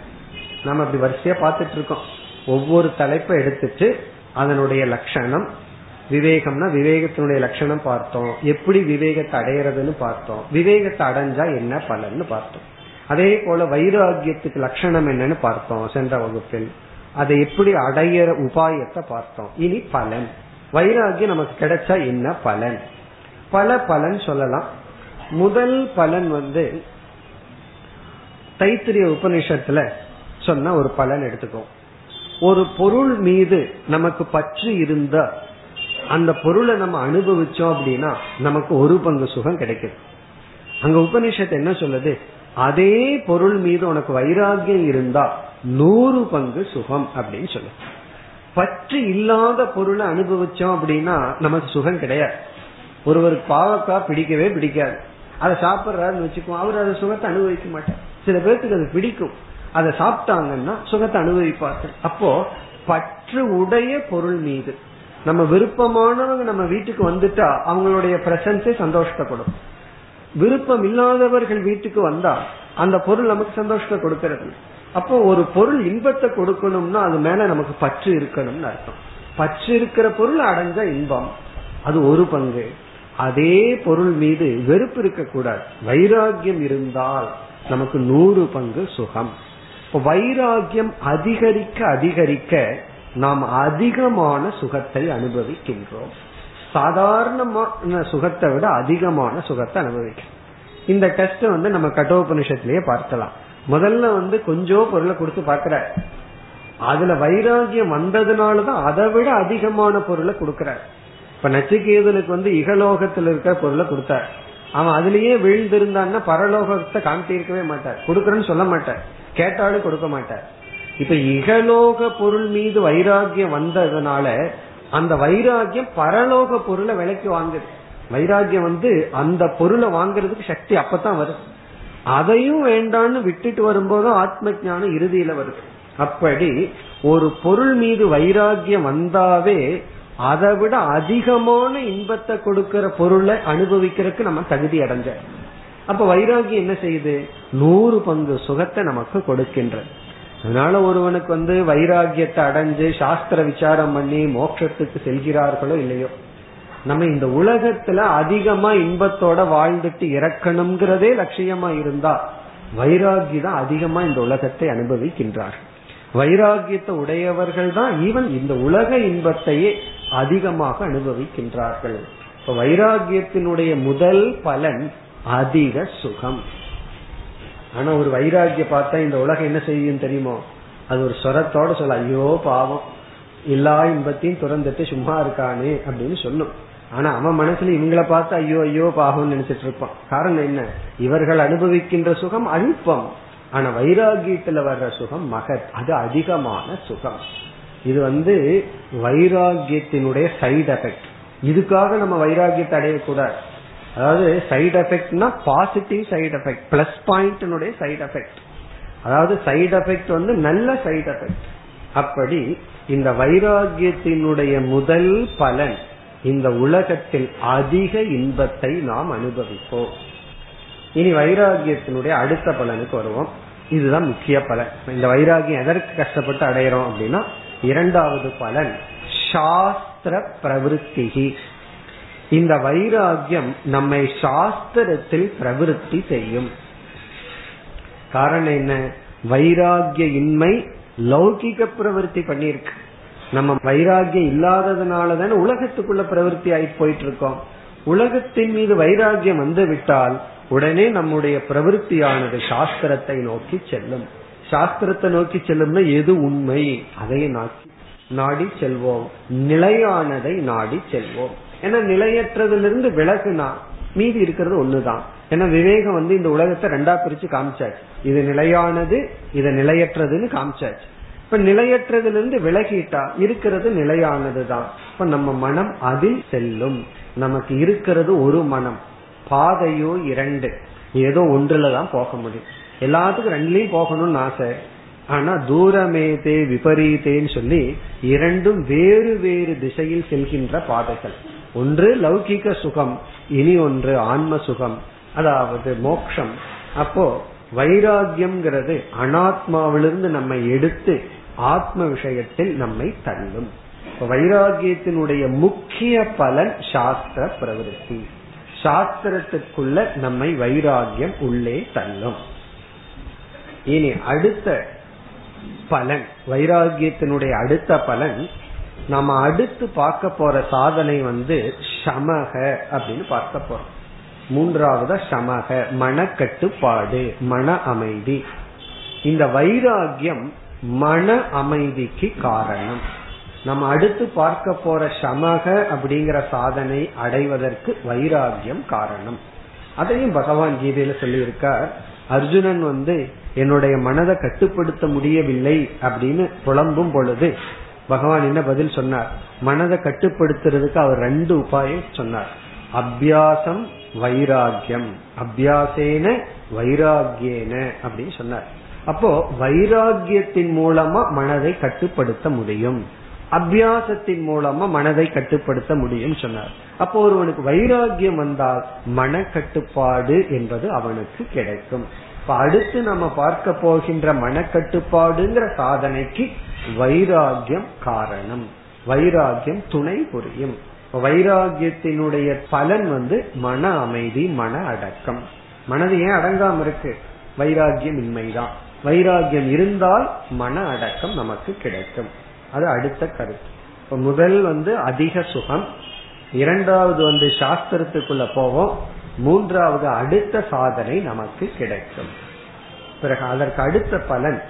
நம்ம அப்படி வரிசையா பார்த்துட்டு இருக்கோம். ஒவ்வொரு தலைப்பை எடுத்துட்டு அதனுடைய லட்சணம் விவேகம்னா விவேகத்தினுடைய லட்சணம் பார்த்தோம். எப்படி விவேகத்தை அடையிறதுன்னு பார்த்தோம். விவேகத்தை அடைஞ்சா என்ன பலன்னு பார்த்தோம். அதே போல வைராகியத்துக்கு லட்சணம் என்னன்னு பார்த்தோம் சென்ற வகுப்பில். அதை எப்படி அடையிற உபாயத்தை பார்த்தோம். இனி பலன். வைராகியம் நமக்கு கிடைச்சா என்ன பலன்? பல பலன் சொல்லலாம். முதல் பலன் வந்து தைத்திரிய உபநிஷத்துல சொன்ன ஒரு பலன் எடுத்துக்கோ. ஒரு பொருள் மீது நமக்கு பற்று இருந்த அந்த பொருளை நம்ம அனுபவிச்சோம் அப்படின்னா நமக்கு ஒரு பங்கு சுகம் கிடைக்குது. அங்க உபனிஷத்து என்ன சொல்லுது? அதே பொருள் மீது உனக்கு வைராகியம் இருந்தா நூறு பங்கு சுகம் அப்படின்னு சொல்லு. பற்று இல்லாத பொருளை அனுபவிச்சோம் அப்படின்னா நமக்கு சுகம் கிடையாது. ஒருவருக்கு பாவக்காய் பிடிக்கவே பிடிக்காது. அதை சாப்பிட்றாருன்னு வச்சுக்கோம் அவர் அதை சுகத்தை அனுபவிக்க மாட்டார். சில பேர்த்துக்கு அது பிடிக்கும். அதை சாப்பிட்டாங்கன்னா சுகத்தை அனுபவிப்பார்கள். அப்போ பற்று உடைய பொருள் மீது நம்ம விருப்பமானவங்க நம்ம வீட்டுக்கு வந்துட்டா அவங்களுடைய பிரசன்ஸே சந்தோஷத்தை கொடுக்கும் விருப்பம் இல்லாதவர்கள் வீட்டுக்கு வந்தா அந்த பொருள் நமக்கு சந்தோஷத்தை கொடுக்கறது அப்போ ஒரு பொருள் இன்பத்தை கொடுக்கணும்னா அது மேல நமக்கு பற்று இருக்கணும்னு அர்த்தம். பற்று இருக்கிற பொருள் அடைஞ்ச இன்பம். அது ஒரு பங்கு. அதே பொருள் மீது வெறுப்பு இருக்கக்கூடாது. வைராகியம் இருந்தால் நமக்கு நூறு பங்கு சுகம். வைராகியம் அதிகரிக்க அதிகரிக்க நாம் அதிகமான சுகத்தை அனுபவிக்கின்றோம். சாதாரணமான சுகத்தை விட அதிகமான சுகத்தை அனுபவிக்கும். இந்த டெஸ்ட் வந்து நம்ம கட்டோபனிஷத்திலேயே பார்க்கலாம். முதல்ல வந்து கொஞ்சம் பொருளை கொடுத்து பாக்குற அதுல வைராகியம் வந்ததுனாலதான் அதை விட அதிகமான பொருளை கொடுக்கறார். இப்ப நச்சிகேதனுக்கு வந்து இகலோகத்தில் இருக்கிற பொருளை கொடுத்தார். அவன் அதுலயே விழுந்திருந்தான்னா பரலோகத்தை காமிட்டிருக்கவே மாட்டார். கொடுக்கறன்னு சொல்ல மாட்டார். கேட்டாலும் கொடுக்க மாட்டார். இப்ப இகலோக பொருள் மீது வைராகியம் வந்ததுனால அந்த வைராகியம் பரலோக பொருளை விலைக்கு வாங்குது. வைராகியம் வந்து அந்த பொருளை வாங்குறதுக்கு சக்தி அப்பதான் வருது. அதையும் வேண்டான்னு விட்டுட்டு வரும்போது ஆத்ம ஜானம் இறுதியில வருது. அப்படி ஒரு பொருள் மீது வைராகியம் வந்தாவே அதை விட அதிகமான இன்பத்தை கொடுக்கிற பொருளை அனுபவிக்கிறதுக்கு நம்ம தகுதி அடைஞ்ச அப்ப வைராகியம் என்ன செய்யுது? நூறு பங்கு சுகத்தை நமக்கு கொடுக்கின்றது. அதனால ஒருவனுக்கு வந்து வைராகியத்தை அடைஞ்சு சாஸ்திர விசாரம் பண்ணி மோட்சத்துக்கு செல்கிறார்களோ இல்லையோ நம்ம இந்த உலகத்துல அதிகமா இன்பத்தோட வாழ்ந்துட்டு இறக்கணுங்கிறதே லட்சியமா இருந்தா வைராகி தான் அதிகமா இந்த உலகத்தை அனுபவிக்கின்றார். வைராகியத்தை உடையவர்கள் தான் ஈவன் இந்த உலக இன்பத்தையே அதிகமாக அனுபவிக்கின்றார்கள். இப்ப வைராகியத்தினுடைய முதல் பலன் அதிக சுகம். ஆனா ஒரு வைராகிய பார்த்தா இந்த உலகம் என்ன செய்யும் தெரியுமோ? அது ஒரு சொரத்தோட சொல்ல ஐயோ பாவம். எல்லா இன்பத்தையும் துறந்துட்டு சும்மா இருக்கானே அப்படின்னு சொல்லும். ஆனா அவன் மனசுல இவங்கள பார்த்து ஐயோ ஐயோ பாவம்னு நினைச்சிட்டு இருப்பான். காரணம் என்ன? இவர்கள் அனுபவிக்கின்ற சுகம் அல்பம். ஆனா வைராகியத்துல வர்ற சுகம் மகத். அது அதிகமான சுகம். இது வந்து வைராகியத்தினுடைய சைடு எஃபெக்ட் இதுக்காக நம்ம வைராகியத்தை அடையக்கூடாது. அதாவது side எஃபெக்ட்னா positive side effect plus point side effect அதாவது சைடு எஃபெக்ட் வந்து நல்ல சைடு எஃபெக்ட் அப்படி இந்த வைராகியத்தினுடைய முதல் பலன் இந்த உலகத்தில் அதிக இன்பத்தை நாம் அனுபவிப்போம். இனி வைராகியத்தினுடைய அடுத்த பலனுக்கு வருவோம். இதுதான் முக்கிய பலன். இந்த வைராகியம் எதற்கு கஷ்டப்பட்டு அடையிறோம் அப்படின்னா இரண்டாவது பலன் சாஸ்திர பிரவருத்திகி. இந்த வைராகியம் நம்மை சாஸ்திரத்தில் பிரவிற்த்தி செய்யும். காரணம் என்ன? வைராகிய இன்மை லௌகிக பிரவருத்தி பண்ணிருக்கு நம்ம வைராகியம் இல்லாததுனாலதானே உலகத்துக்குள்ள பிரவருத்தி ஆகி போயிட்டு இருக்கோம் உலகத்தின் மீது வைராகியம் வந்து விட்டால் உடனே நம்முடைய பிரவருத்தியானது சாஸ்திரத்தை நோக்கி செல்லும். சாஸ்திரத்தை நோக்கி செல்லும்னா எது உண்மை? அதை நாக்கி நாடி செல்வோம். நிலையானதை நாடி செல்வோம். ஏன்னா நிலையற்றதிலிருந்து விலகுனா மீதி இருக்கிறது ஒண்ணுதான். ஏன்னா விவேகம் வந்து இந்த உலகத்தை ரெண்டா பிரிச்சு காமிச்சாச்சு. இது நிலையானது இது நிலையற்றதுன்னு காமிச்சாச்சு. இப்ப நிலையற்றதிலிருந்து விலகிட்டா இருக்கிறது நிலையானது தான் இப்ப நம்ம மனம் அதில் செல்லும். நமக்கு இருக்கிறது ஒரு மனம். பாதையோ இரண்டு. ஏதோ ஒன்றுல தான் போக முடியும். எல்லாத்துக்கும் ரெண்டுலயும் போகணும்னு ஆசை. ஆனா தூரமேதே விபரீதேன்னு சொல்லி இரண்டும் வேறு வேறு திசையில் செல்கின்ற பாதைகள். ஒன்று லௌகிக சுகம் இனி ஒன்று ஆன்ம சுகம். அதாவது மோக்ஷம். அப்போ வைராகியம்ங்கிறது அனாத்மாவிலிருந்து நம்மை எடுத்து ஆத்ம விஷயத்தில் நம்மை தள்ளும். வைராகியத்தினுடைய முக்கிய பலன் சாஸ்திர பிரவருத்தி. சாஸ்திரத்துக்குள்ள நம்மை வைராகியம் உள்ளே தள்ளும். இனி அடுத்த பலன் வைராகியத்தினுடைய அடுத்த பலன் நம்ம அடுத்து பார்க்க போற சாதனை வந்து சமக அப்படின்னு பார்க்க போறோம். மூன்றாவது சமக மனக்கட்டுப்பாடு மன அமைதி. இந்த வைராகியம் மன அமைதிக்கு காரணம். நம்ம அடுத்து பார்க்க போற சமக அப்படிங்கிற சாதனை அடைவதற்கு வைராகியம் காரணம். அதையும் பகவான் கீதையில சொல்லியிருக்கார். அர்ஜுனன் வந்து என்னுடைய மனதை கட்டுப்படுத்த முடியவில்லை அப்படின்னு புலம்பும் பொழுது பகவான் என்ன பதில் சொன்னார்? மனதை கட்டுப்படுத்துறதுக்கு அவர் ரெண்டு உபாயம் சொன்னார். அபியாசம் வைராகியம் அபியாசேன வைராகியேன அப்படின்னு சொன்னார். அப்போ வைராகியத்தின் மூலமா மனதை கட்டுப்படுத்த முடியும். அபியாசத்தின் மூலமா மனதை கட்டுப்படுத்த முடியும் சொன்னார். அப்போ ஒருவனுக்கு வைராகியம் வந்தால் மன கட்டுப்பாடு என்பது அவனுக்கு கிடைக்கும். இப்ப அடுத்து நம்ம பார்க்க போகின்ற மனக்கட்டுப்பாடுங்கிற சாதனைக்கு வைராகியம் காரணம். வைராகியம் துணை புரியும். வைராகியத்தினுடைய பலன் வந்து மன அமைதி மன அடக்கம். மனது ஏன் அடங்காம இருக்கு? வைராகியம் இன்மைதான். வைராகியம் இருந்தால் மன அடக்கம் நமக்கு கிடைக்கும். அது அடுத்த கருத்து. முதல் வந்து அதிக சுகம். இரண்டாவது வந்து சாஸ்திரத்துக்குள்ள போவோம். மூன்றாவது அடுத்த சாதனை நமக்கு கிடைக்கும். பிறகு அதற்கு அடுத்த பலன்.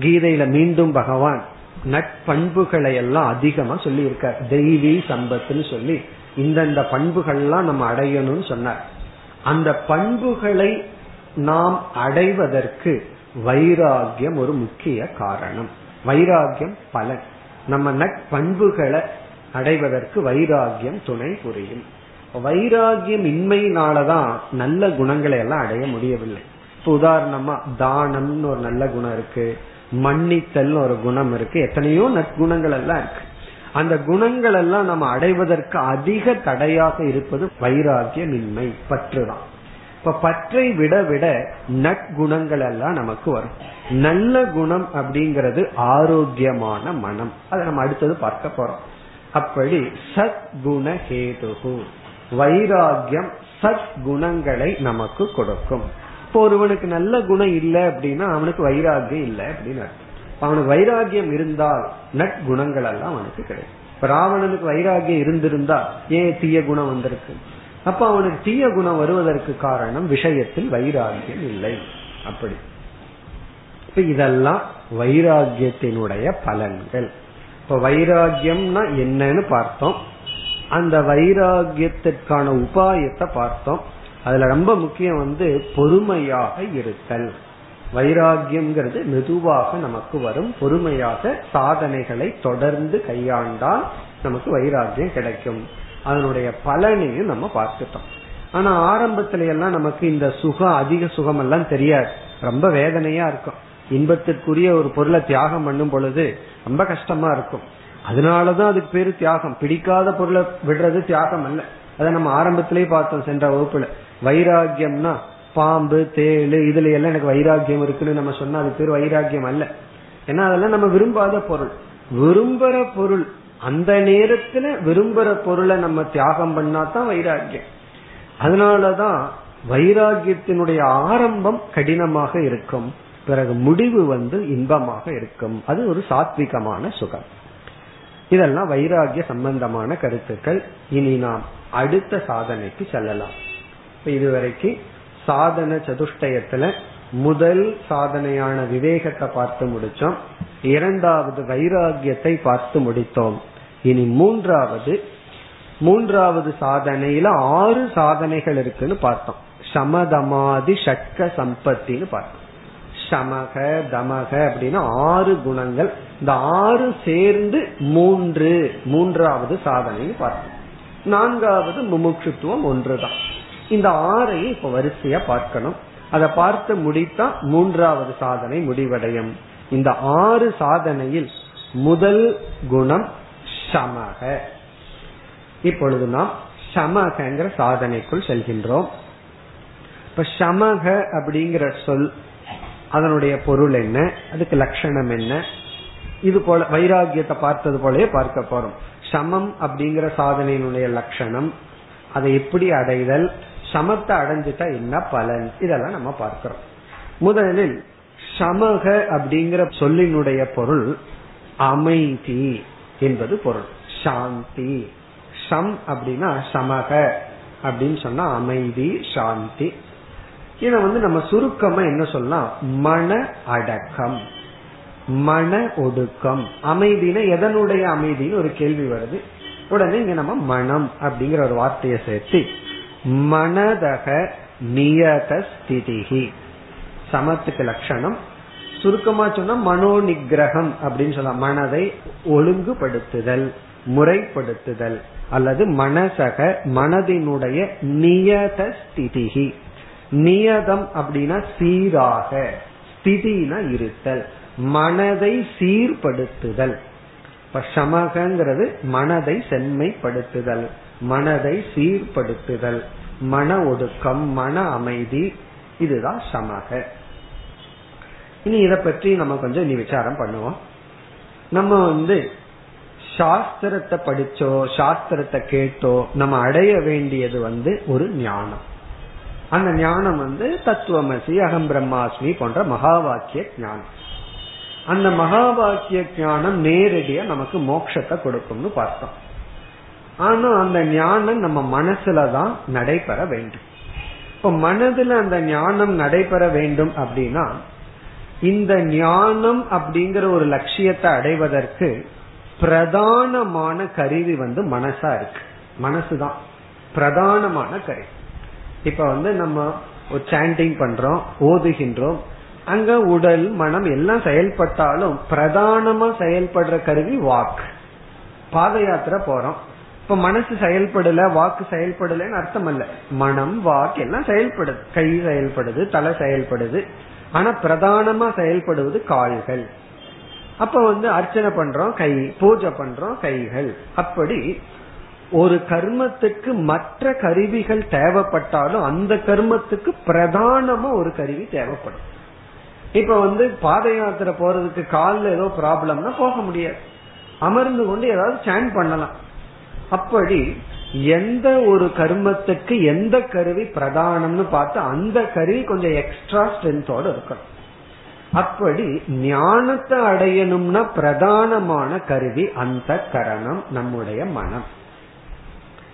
கீதையில மீண்டும் பகவான் நட்பண்புகளை எல்லாம் அதிகமா சொல்லி இருக்கார் தெய்வீ சம்பத்துன்னு சொல்லி இந்தந்த பண்புகள்லாம் நம்ம அடையணும்னு சொன்னார். அந்த பண்புகளை நாம் அடைவதற்கு வைராகியம் ஒரு முக்கிய காரணம். வைராகியம் பலன். நம்ம நட்பண்புகளை அடைவதற்கு வைராகியம் துணை புரியும். வைராகியம் இன்மையினாலதான் நல்ல குணங்களை எல்லாம் அடைய முடியவில்லை. இப்ப உதாரணமா தானம்னு ஒரு நல்ல குணம் இருக்கு மன்னித்தல் ஒரு குணம் இருக்கு எத்தனையோ நற்குணங்கள் எல்லாம் இருக்கு. அந்த குணங்கள் எல்லாம் நம்ம அடைவதற்கு அதிக தடையாக இருப்பது வைராகியமின்மை பற்றுதான். இப்ப பற்றை விட விட நற்குணங்கள் எல்லாம் நமக்கு வரும். நல்ல குணம் அப்படிங்கிறது ஆரோக்கியமான மனம். அதை நம்ம அடுத்தது பார்க்க போறோம். அப்படி சத் குண ஹேதுகு வைராகியம் சத் குணங்களை நமக்கு கொடுக்கும். இப்போ ஒருவனுக்கு நல்ல குணம் இல்லை அப்படின்னா அவனுக்கு வைராகியம் இல்லை அப்படின்னு அவனுக்கு வைராகியம் இருந்தால் நற்குணங்கள் எல்லாம் அவனுக்கு கிடைக்கும். இப்ப ராவணனுக்கு வைராகியம் இருந்திருந்தா ஏன் தீய குணம் வந்திருக்கு? அப்ப அவனுக்கு தீய குணம் வருவதற்கு காரணம் விஷயத்தில் வைராகியம் இல்லை. அப்படி. இப்ப இதெல்லாம் வைராகியத்தினுடைய பலன்கள். இப்ப வைராகியம்னா என்னன்னு பார்த்தோம். அந்த வைராகியத்திற்கான உபாயத்தை பார்த்தோம். அதுல ரொம்ப முக்கியம் வந்து பொறுமையாக இருத்தல். வைராகியம்ங்கிறது மெதுவாக நமக்கு வரும். பொறுமையாக சாதனைகளை தொடர்ந்து கையாண்டால் நமக்கு வைராகியம் கிடைக்கும். அதனுடைய பலனையும் நம்ம பார்த்துட்டோம். ஆனா ஆரம்பத்துல எல்லாம் நமக்கு இந்த சுகம் அதிக சுகம் எல்லாம் தெரியாது. ரொம்ப வேதனையா இருக்கும். இன்பத்திற்குரிய ஒரு பொருளை தியாகம் பண்ணும் பொழுது ரொம்ப கஷ்டமா இருக்கும். அதனாலதான் அதுக்கு பேரு தியாகம். பிடிக்காத பொருளை விடுறது தியாகம் அல்ல. அதை நம்ம ஆரம்பத்திலேயே பார்த்தோம் சென்ற வகுப்புல. வைராகியம்னா பாம்பு தேள் இதுல எல்லாம் எனக்கு வைராகியம் இருக்குன்னு நம்ம சொன்னா அது பேர் வைராகியம் அல்ல. ஏன்னா அதெல்லாம் நம்ம விரும்பாத பொருள். விரும்புற பொருள். அந்த நேரத்துல விரும்புற பொருளை நம்ம தியாகம் பண்ணா தான் வைராகியம் அதனாலதான் வைராகியத்தினுடைய ஆரம்பம் கடினமாக இருக்கும். பிறகு முடிவு வந்து இன்பமாக இருக்கும். அது ஒரு சாத்விகமான சுகம். இதெல்லாம் வைராகிய சம்பந்தமான கருத்துக்கள். இனி நாம் அடுத்த சாதனைக்கு செல்லலாம். இதுவரைக்கு சாதன சதுஷ்டயத்துல முதல் சாதனையான விவேகத்தை பார்த்து முடிச்சோம். இரண்டாவது வைராகியத்தை பார்த்து முடித்தோம். இனி மூன்றாவது மூன்றாவது சாதனையில ஆறு சாதனைகள் இருக்குன்னு பார்த்தோம். சமதமாதி ஷட்க சம்பத்தின்னு பார்த்தோம். சமக தமக அப்படின்னா ஆறு குணங்கள். இந்த ஆறு சேர்ந்து மூன்று. மூன்றாவது சாதனைன்னு பார்த்தோம். நான்காவது முமுட்சுத்துவம் ஒன்றுதான். இந்த ஆறையும் இப்ப வரிசையா பார்க்கணும். அதை பார்த்து முடித்தா மூன்றாவது சாதனை முடிவடையும். இந்த ஆறு சாதனையில் முதல் குணம் சமக. இப்பொழுது நாம் சமகங்கிற சாதனைக்குள் செல்கின்றோம். இப்ப சமக அப்படிங்கிற சொல் அதனுடைய பொருள் என்ன? அதுக்கு லட்சணம் என்ன? இது போல வைராகியத்தை பார்த்தது போலயே பார்க்க போறோம். சமம் அப்படிங்கிற சாதனையினுடைய லட்சணம் அதை எப்படி அடைதல் சமத்தை அடைஞ்சிட்டா என்ன பலன்? இதெல்லாம் நம்ம பார்க்கிறோம். முதலில் சமக அப்படிங்கிற சொல்லினுடைய பொருள் அமைதி என்பது பொருள். சாந்தி. சம் அப்படின்னா சமக அப்படின்னு சொன்னா அமைதி சாந்தி. இத வந்து நம்ம சுருக்கமா என்ன சொல்லலாம்? மன அடக்கம். மன ஒடுக்கம். அமைதினா எதனுடைய அமைதின்னு ஒரு கேள்வி வருது. உடனே இங்க நம்ம மனம் அப்படிங்கிற ஒரு வார்த்தையை சேர்த்து மனதக நியத ஸ்திதிகி சமத்துக்கு லட்சணம். சுருக்கமா சொன்னா மனோ நிகிரகம் அப்படின்னு சொல்லலாம். மனதை ஒழுங்குபடுத்துதல் முறைப்படுத்துதல் அல்லது மனசக மனதினுடைய நியத ஸ்திதிகி நியதம் அப்படின்னா சீராக ஸ்திதினா இருத்தல். மனதை சீர்படுத்துதல். இப்ப சமகங்கிறது மனதை செம்மைப்படுத்துதல். மனதை சீர்படுத்துதல். மன ஒடுக்கம் மன அமைதி இதுதான் சமக. இனி இத பற்றி நம்ம கொஞ்சம் இனி விசாரம் பண்ணுவோம். நம்ம வந்து சாஸ்திரத்தை படிச்சோ சாஸ்திரத்தை கேட்டோ நம்ம அடைய வேண்டியது வந்து ஒரு ஞானம். அந்த ஞானம் வந்து தத்துவமசி அகம் பிரம்மாஸ்மி போன்ற மகா வாக்கிய ஞானம். அந்த மகா வாக்கிய ஞானம் நேரடியா நமக்கு மோட்சத்தை கொடுக்கும்னு பார்த்தோம். ஆனா அந்த ஞானம் நம்ம மனசுலதான் நடைபெற வேண்டும். இப்ப மனதுல அந்த ஞானம் நடைபெற வேண்டும் அப்படின்னா இந்த ஞானம் அப்படிங்கிற ஒரு லட்சியத்தை அடைவதற்கு பிரதானமான கருவி வந்து மனசா இருக்கு. மனசுதான். பிரதானமான கருவி. இப்ப வந்து நம்ம ஒரு சாண்டிங் பண்றோம் ஓதுகின்றோம். அங்க உடல் மனம் எல்லாம் செயல்பட்டாலும் பிரதானமா செயல்படுற கருவி வாக்கு பாத யாத்திரை போறோம். இப்ப மனசு செயல்படல வாக்கு செயல்படலன்னு அர்த்தம் அல்ல மனம் வாக்கு எல்லாம் செயல்படுது. கை செயல்படுது தலை செயல்படுது. ஆனா பிரதானமா செயல்படுவது கால்கள். அப்ப வந்து அர்ச்சனை பண்றோம் கை பூஜை பண்றோம் கைகள். அப்படி ஒரு கர்மத்துக்கு மற்ற கருவிகள் தேவைப்பட்டாலும் அந்த கர்மத்துக்கு பிரதானமா ஒரு கருவி தேவைப்படும். இப்ப வந்து பாத யாத்திரை போறதுக்கு காலில் ஏதோ ப்ராப்ளம்னா போக முடியாது. அமர்ந்து கொண்டு ஏதாவது சேன் பண்ணலாம். அப்படி எந்த ஒரு கர்மத்துக்கு எந்த கருவி பிரதானம்னு பார்த்து அந்த கருவி கொஞ்சம் எக்ஸ்ட்ரா ஸ்ட்ரென்த்தோட இருக்கணும். அப்படி ஞானத்தை அடையணும்னா பிரதானமான கருவி அந்த கரணம் நம்முடைய மனம்.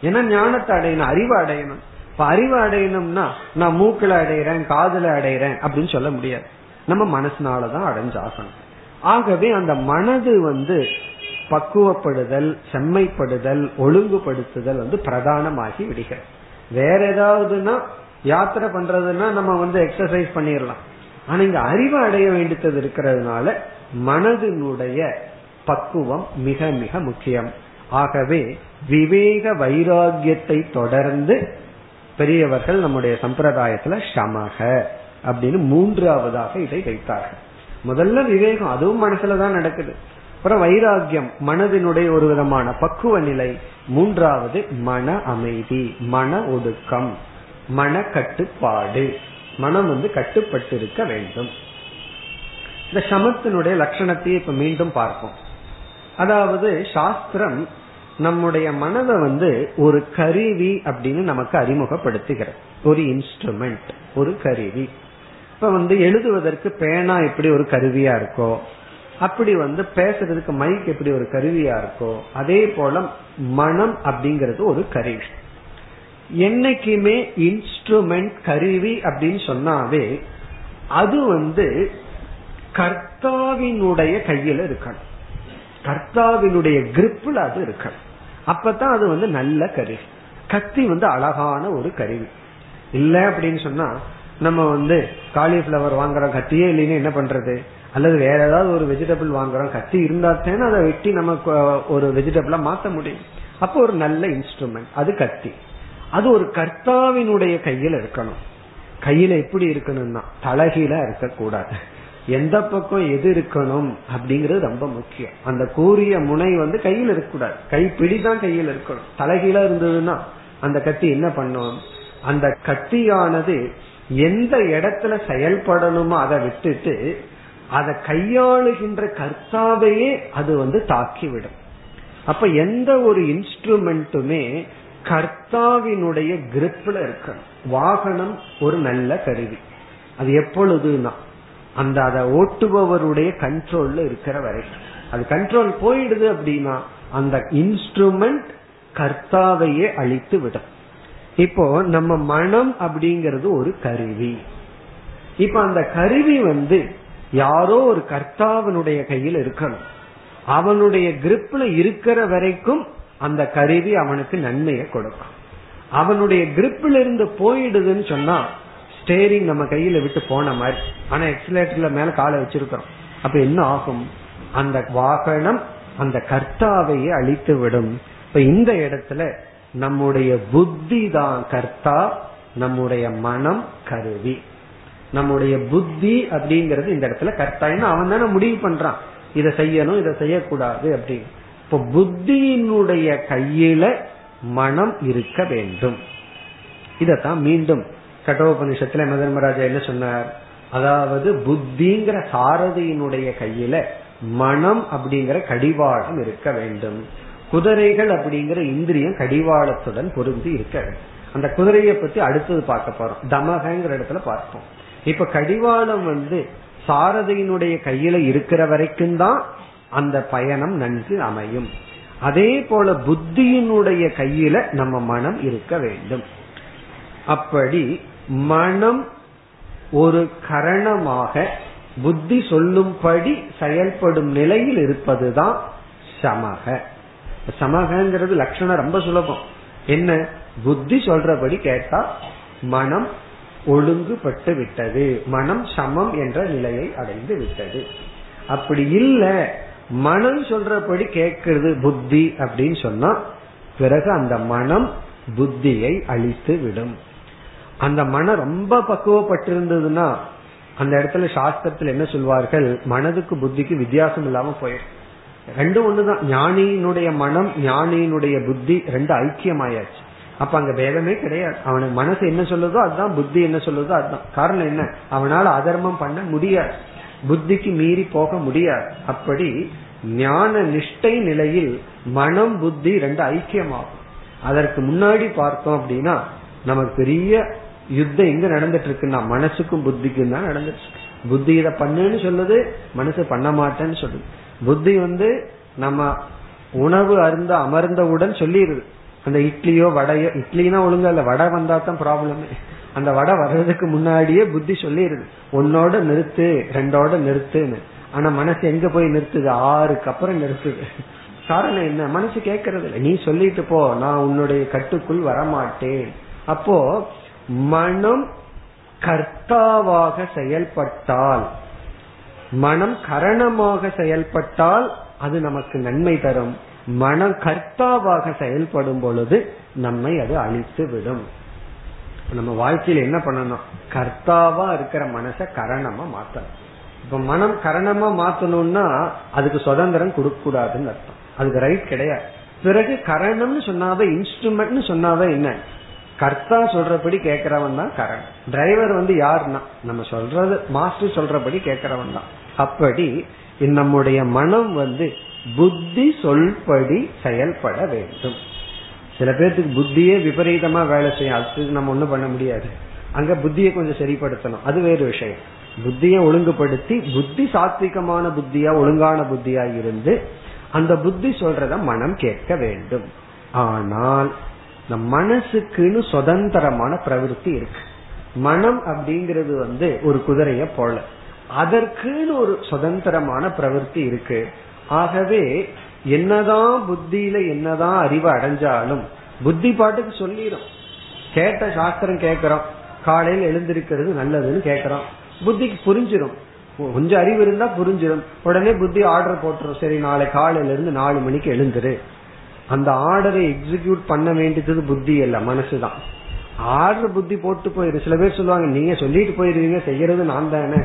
ஏன்னா ஞானத்தை அடையணும்? அறிவு அடையணும். இப்ப அறிவு அடையணும்னா நான் மூக்கில அடையிறேன் காதுல அடையிறேன் அப்படின்னு சொல்ல முடியாது. நம்ம மனசுனாலதான் அடைஞ்சாகணும். ஆகவே அந்த மனது வந்து பக்குவப்படுதல் செம்மைப்படுதல் ஒழுங்குபடுத்துதல் வந்து பிரதானமாகி விடுகிறது. வேற ஏதாவதுன்னா யாத்திரை பண்றதுன்னா நம்ம வந்து எக்ஸசைஸ் பண்ணிடலாம். ஆனா இங்க அறிவு அடைய வேண்டியது இருக்கிறதுனால மனதினுடைய பக்குவம் மிக மிக முக்கியம். ஆகவே விவேக வைராகியத்தை தொடர்ந்து பெரியவர்கள் நம்முடைய சம்பிரதாயத்துல சமக அப்படின்னு மூன்றாவதாக இதை வைத்தார்கள். முதல்ல விவேகம் அதுவும் மனசுலதான் நடக்குது. அப்புறம் வைராகியம் மனதினுடைய ஒரு விதமான பக்குவ நிலை. மூன்றாவது மன அமைதி மன ஒடுக்கம் மன கட்டுப்பாடு. மனம் வந்து கட்டுப்பட்டு இருக்க வேண்டும். இந்த சமத்தினுடைய லட்சணத்தை இப்ப மீண்டும் பார்ப்போம். அதாவது சாஸ்திரம் நம்முடைய மனதை வந்து ஒரு கருவி அப்படின்னு நமக்கு அறிமுகப்படுத்துகிறது. ஒரு இன்ஸ்ட்ருமெண்ட் ஒரு கருவி. இப்ப வந்து எழுதுவதற்கு பேனா எப்படி ஒரு கருவியா இருக்கோ அப்படி வந்து பேசுறதுக்கு மைக் எப்படி ஒரு கருவியா இருக்கோ அதே போல மனம் அப்படிங்கிறது ஒரு கருவி. என்னைக்குமே இன்ஸ்ட்ருமெண்ட் கருவி அப்படின்னு சொன்னாவே அது வந்து கர்த்தாவினுடைய கையில இருக்கணும். கர்த்தாவினுடைய கிரிப்ல அது இருக்கணும். அப்பதான் அது வந்து நல்ல கருவி. கத்தி வந்து அழகான ஒரு கருவி. இல்ல அப்படின்னு சொன்னா நம்ம வந்து காலிஃபிளவர் வாங்குறோம் கத்தியே இல்லைன்னு என்ன பண்றது? அல்லது வேற ஏதாவது ஒரு வெஜிடபிள் வாங்குறோம் கத்தி இருந்தா தானே அதை வெட்டி நமக்கு ஒரு வெஜிடபிளா மாத்த முடியும். அப்போ ஒரு நல்ல இன்ஸ்ட்ருமெண்ட் அது கத்தி. அது ஒரு கர்த்தாவினுடைய கையில இருக்கணும். கையில எப்படி இருக்கணும்னா தலகில இருக்கக்கூடாது. எந்த பக்கம் எது இருக்கணும் அப்படிங்கிறது ரொம்ப முக்கியம். அந்த கூறிய முனை வந்து கையில் இருக்கக்கூடாது. கைப்பிடி தான் கையில் இருக்கணும். தலைகீழா இருந்ததுன்னா அந்த கத்தி என்ன பண்ணும்? அந்த கத்தியானது எந்த இடத்துல செயல்படணுமோ அதை விட்டுட்டு அதை கையாளுகின்ற கர்த்தாவையே அது வந்து தாக்கிவிடும். அப்ப எந்த ஒரு இன்ஸ்ட்ருமெண்ட்டுமே கர்த்தாவினுடைய கிரிப்ல இருக்கணும். வாகனம் ஒரு நல்ல கருவி. அது எப்பொழுதுனா அந்த அதை ஓட்டுபவருடைய கண்ட்ரோல்ல இருக்கிற வரை. அது கண்ட்ரோல் போயிடுது அப்படின்னா அந்த இன்ஸ்ட்ருமெண்ட் கர்த்தாவையே அழித்து விடும். இப்போ நம்ம மனம் அப்படிங்கிறது ஒரு கருவி. இப்ப அந்த கருவி வந்து யாரோ ஒரு கர்த்தாவனுடைய கையில் இருக்கணும். அவனுடைய கிரிப்ல இருக்கிற வரைக்கும் அந்த கருவி அவனுக்கு நன்மையை கொடுக்கும். அவனுடைய கிரிப்ல இருந்து போயிடுதுன்னு சொன்னா ஸ்டேரிங் நம்ம கையில விட்டு போன மாதிரி. ஆனா எக்ஸலேட்டர்ல மேல காலை வச்சிருக்கிறோம். அப்ப என்ன ஆகும்? அந்த வாகனம் அந்த கர்த்தாவையே அழித்து விடும். இப்ப இந்த இடத்துல நம்முடைய புத்தி தான் கர்த்தா நம்முடைய மனம் கருவி. நம்முடைய புத்தி அப்படிங்கறது இந்த இடத்துல கர்த்தா. அவன் தானே முடிவு பண்றான். இதை செய்யணும் இதை செய்யக்கூடாது அப்படின்னு. இப்போ புத்தியினுடைய கையில மனம் இருக்க வேண்டும். இதத்தான் மீண்டும் கட்டோபனிஷத்துல மதர்மராஜா என்ன சொன்னார்? அதாவது புத்திங்கிற சாரதியினுடைய கையில மனம் அப்படிங்கிற கடிவாளம் இருக்க வேண்டும். குதிரைகள் அப்படிங்கிற இந்திரியம் கடிவாளத்துடன் பொருந்தி இருக்க வேண்டும். அந்த குதிரையை பத்தி அடுத்தது பார்க்க போறோம். தமகங்கிற இடத்துல பார்ப்போம். இப்ப கடிவாளம் வந்து சாரதியினுடைய கையில இருக்கிற வரைக்கும் தான் அந்த பயணம் நன்கு அமையும். அதே போல புத்தியினுடைய கையில நம்ம மனம் இருக்க வேண்டும். அப்படி மனம் ஒரு கரணமாக புத்தி சொல்லும்படி செயல்படும் நிலையில் இருப்பதுதான் சமக. சமகங்கிறது லட்சணம் ரொம்ப சுலபம். என்ன? புத்தி சொல்றபடி கேட்டா மனம் ஒழுங்குபட்டு விட்டது. மனம் சமம் என்ற நிலையை அடைந்து விட்டது. அப்படி இல்ல. மனம் சொல்றபடி கேட்கிறது புத்தி அப்படின்னு சொன்னா பிறகு அந்த மனம் புத்தியை அழித்து விடும். அந்த மனம் ரொம்ப பக்குவப்பட்டிருந்ததுன்னா அந்த இடத்துல சாஸ்திரத்தில் என்ன சொல்வார்கள்? மனதுக்கு புத்திக்கு வித்தியாசம் இல்லாம போயிடும். ரெண்டும் ஒண்ணுதான். ஞானியினுடைய மனம் ஞானியினுடைய புத்தி ரெண்டு ஐக்கியமாயாச்சு. அப்ப அங்க பேதமே கிடையாது. அவனுக்கு மனசு என்ன சொல்லுதோ அதுதான் புத்தி என்ன சொல்லுதோ அதுதான். காரணம் என்ன? அவனால அதர்மம் பண்ண முடியாது. புத்திக்கு மீறி போக முடியாது. அப்படி ஞான நிஷ்டை நிலையில் மனம் புத்தி ரெண்டு ஐக்கியமாகும். அதற்கு முன்னாடி பார்த்தோம் அப்படின்னா நமக்கு பெரிய யுத்தம் எங்க நடந்துட்டு இருக்குன்னா மனசுக்கும் புத்திக்கும் தான் நடந்துட்டு இருக்கு. புத்தி இதை பண்ணுன்னு சொல்லுது மனசு பண்ண மாட்டேன்னு சொல்லுது. புத்தி வந்து நம்ம உணவு அருந்த அமர்ந்தவுடன் சொல்லிடுது அந்த இட்லியோ வடையோ இட்லினா ஒழுங்கா இல்ல வடை வந்தா தான் ப்ராப்ளமே அந்த வடை வர்றதுக்கு முன்னாடியே புத்தி சொல்லிடுது ஒன்னோட நிறுத்து ரெண்டோட நிறுத்துன்னு. ஆனா மனசு எங்க போய் நிறுத்துது? ஆறுக்கு அப்புறம் நிறுத்துது. காரணம் என்ன? மனசு கேட்கறது இல்லை நீ சொல்லிட்டு போ நான் உன்னுடைய கட்டுக்குள் வரமாட்டேன். அப்போ மனம் கர்த்தாவாக செயல்பட்டால் மனம் கரணமாக செயல்பட்டால் அது நமக்கு நன்மை தரும். மனம் கர்த்தாவாக செயல்படும் பொழுது நம்மை அது அழித்து விடும். நம்ம வாழ்க்கையில என்ன பண்ணணும்? கர்த்தாவா இருக்கிற மனச கரணமா மாத்தணும். இப்ப மனம் கரணமா மாத்தணும்னா அதுக்கு சுதந்திரம் கொடுக்க கூடாதுன்னு அர்த்தம். அதுக்கு ரைட் கிடையாது. பிறகு கரணம்னு சொன்னாவே இன்ஸ்ட்ருமெண்ட்னு சொன்னாவே என்ன? கர்த்தா சொல்றபடி கேட்கறவன் தான் கரண் டிரைவர் வந்து யாருன்னா நம்ம சொல்றது மாஸ்டர் சொல்றபடி கேட்கறவன் தான். அப்படி நம்முடைய மனம் வந்து புத்தி சொல்படி செயல்பட வேண்டும். சில பேர்த்துக்கு புத்தியே விபரீதமா வேலை செய்யும். அதுக்கு நம்ம ஒண்ணும் பண்ண முடியாது. அங்க புத்தியை கொஞ்சம் சரிப்படுத்தணும். அது வேறு விஷயம். புத்தியை ஒழுங்குபடுத்தி புத்தி சாத்விகமான புத்தியா ஒழுங்கான புத்தியா இருந்து அந்த புத்தி சொல்றத மனம் கேட்க வேண்டும். ஆனால் இந்த மனசுக்குன்னு சுதந்திரமான பிரவருத்தி இருக்கு. மனம் அப்படிங்கிறது வந்து ஒரு குதிரைய போல. அதற்குன்னு ஒரு சுதந்திரமான பிரவருத்தி இருக்கு. ஆகவே என்னதான் புத்தியில என்னதான் அறிவு அடைஞ்சாலும் புத்தி பாட்டுக்கு சொல்லிடும் கேட்ட சாஸ்திரம் கேட்கிறோம். காலையில் எழுந்திருக்கிறது நல்லதுன்னு கேட்கிறோம். புத்திக்கு புரிஞ்சிடும் கொஞ்சம் அறிவு இருந்தா புரிஞ்சிடும் உடனே புத்தி ஆர்டர் போட்டுரும். சரி நாளை காலையில இருந்து நாலு மணிக்கு எழுந்துரு. அந்த ஆர்டரை எக்ஸிக்யூட் பண்ண வேண்டியது புத்தி இல்ல மனசுதான். ஆர்டர் புத்தி போட்டு போயிரு. சில பேர் சொல்லுவாங்க நீங்க சொல்லிட்டு போயிருவீங்க செய்யறது நான் தானே.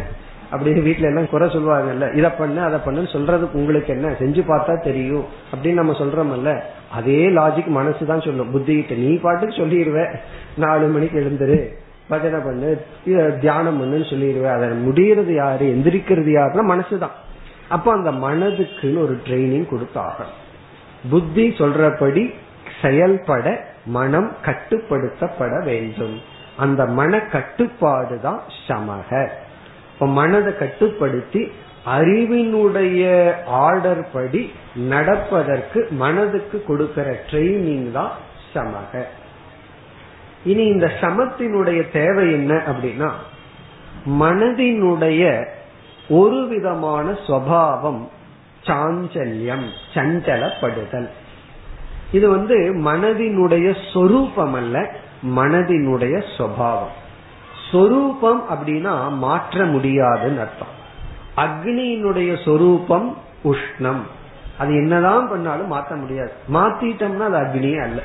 அப்படின்னு வீட்டுல எல்லாம் குறை சொல்லுவாங்கல்ல. இதை பண்ணு அதை பண்ணுன்னு சொல்றதுக்கு உங்களுக்கு என்ன? செஞ்சு பார்த்தா தெரியும். அப்படின்னு நம்ம சொல்றோம்ல அதே லாஜிக் மனசு தான் சொல்லும். புத்திகிட்ட நீ பாட்டுக்கு சொல்லிடுவ நாலு மணிக்கு எழுந்துரு. பஜனை பண்ணு. தியானம் பண்ணுன்னு சொல்லிடுவேன் அதை முடியறது யாரு? எந்திரிக்கிறது யாருன்னா மனசுதான். அப்ப அந்த மனதுக்குன்னு ஒரு ட்ரைனிங் கொடுத்தாகணும். புத்தி சொல்றபடி செயல்பட மனம் கட்டுப்படுத்தப்பட வேண்டும். அந்த மன கட்டுப்பாடு தான் சமக. இப்ப மனதை கட்டுப்படுத்தி அறிவினுடைய ஆர்டர் படி நடப்பதற்கு மனதுக்கு கொடுக்கிற ட்ரைனிங் தான் சமக. இனி இந்த சமத்தினுடைய தேவை என்ன அப்படின்னா மனதினுடைய ஒரு விதமான சுவாவம் சாஞ்சல்யம் சஞ்சலப்படுதல். இது வந்து மனதினுடைய சொரூபம் அல்ல மனதினுடைய சுவாவம். சொரூபம் அப்படின்னா மாற்ற முடியாதுன்னு அர்த்தம். அக்னியினுடைய சொரூபம் உஷ்ணம். அது என்னதான் பண்ணாலும் மாற்ற முடியாது. மாத்திட்டோம்னா அது அக்னியே அல்ல.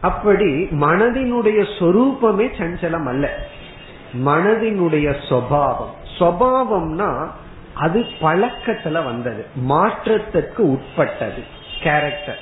அப்படி மனதினுடைய சொரூபமே சஞ்சலம் அல்ல. மனதினுடைய சுவாவம். சுவாவம்னா அது பழக்கத்துல வந்தது. மாற்றத்திற்கு உட்பட்டது. கேரக்டர்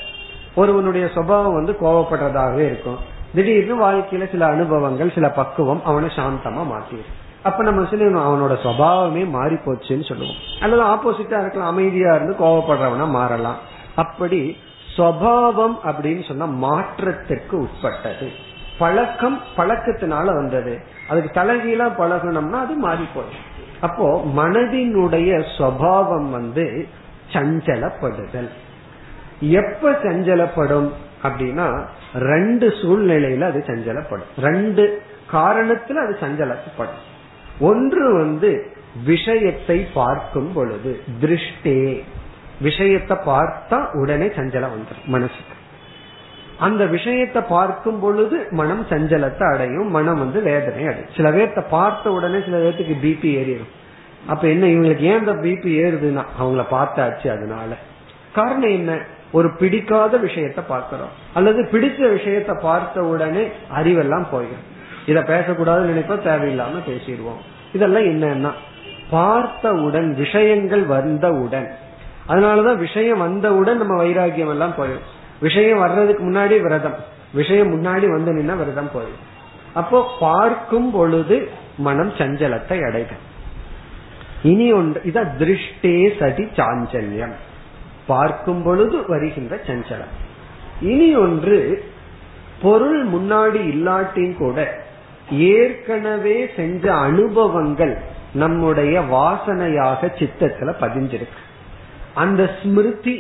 ஒருவனுடைய சுபாவம் வந்து கோவப்படுறதாகவே இருக்கும். திடீர்னு வாழ்க்கையில சில அனுபவங்கள் சில பக்குவம் அவனை சாந்தமா மாத்திடும் அப்ப நம்ம சொல்லணும் அவனோட சுவாவமே மாறி போச்சுன்னு சொல்லுவோம். அல்லது ஆப்போசிட்டா இருக்கலாம். அமைதியா இருந்து கோவப்படுறவனா மாறலாம். அப்படி சுவாவம் அப்படின்னு சொன்னா மாற்றத்திற்கு உட்பட்டது. பழக்கம் பழக்கத்தினால வந்தது. அதுக்கு தலைகீழா பழகணும்னா அது மாறி போயிடும் அப்போ மனதினுடைய சுவாவம் வந்து சஞ்சலப்படுதல். எப்ப சஞ்சலப்படும் அப்படின்னா ரெண்டு சூழ்நிலையில அது சஞ்சலப்படும். ரெண்டு காரணத்துல அது சஞ்சலப்படும். ஒன்று வந்து விஷயத்தை பார்க்கும் பொழுது திருஷ்டே. விஷயத்தை பார்த்தா உடனே சஞ்சலம் வந்துடும் மனசுக்கு. அந்த விஷயத்தை பார்க்கும் பொழுது மனம் சஞ்சலத்தை அடையும் மனம் வந்து வேதனை அடையும். சில பேர்த்த பார்த்த உடனே சில பேர்த்துக்கு பிபி ஏறிடும் அப்ப என்ன இவங்களுக்கு ஏன் அந்த பிபி ஏறுதுன்னா அவங்கள பார்த்தாச்சு அதனால. காரணம் என்ன? ஒரு பிடிக்காத விஷயத்த பார்க்கிறோம். அல்லது பிடிச்ச விஷயத்த பார்த்த உடனே அறிவெல்லாம் போயிடும் இத பேசக்கூடாதுன்னு நினைப்போம் தேவையில்லாம பேசிடுவோம். இதெல்லாம் என்னன்னா பார்த்தவுடன் விஷயங்கள் வந்தவுடன் அதனாலதான் விஷயம் வந்தவுடன் நம்ம வைராகியம் எல்லாம் போயிடும் விஷயம் வர்றதுக்கு முன்னாடி விரதம். விஷயம் முன்னாடி வந்து நின்னா விரதம் போயிடும் அப்போ பார்க்கும் பொழுது மனம் சஞ்சலத்தை அடைகும் இனி ஒன்று இதான் திருஷ்டே சதி சாஞ்சல்யம். பார்க்கும் பொழுது வருகின்ற சஞ்சலம். இனி ஒன்று பொருள் முன்னாடி இல்லாட்டியும் கூட ஏற்கனவே செஞ்ச அனுபவங்கள் நம்முடைய வாசனையாக சித்தத்துல பதிஞ்சிருக்கு. அந்த ஸ்மிருதி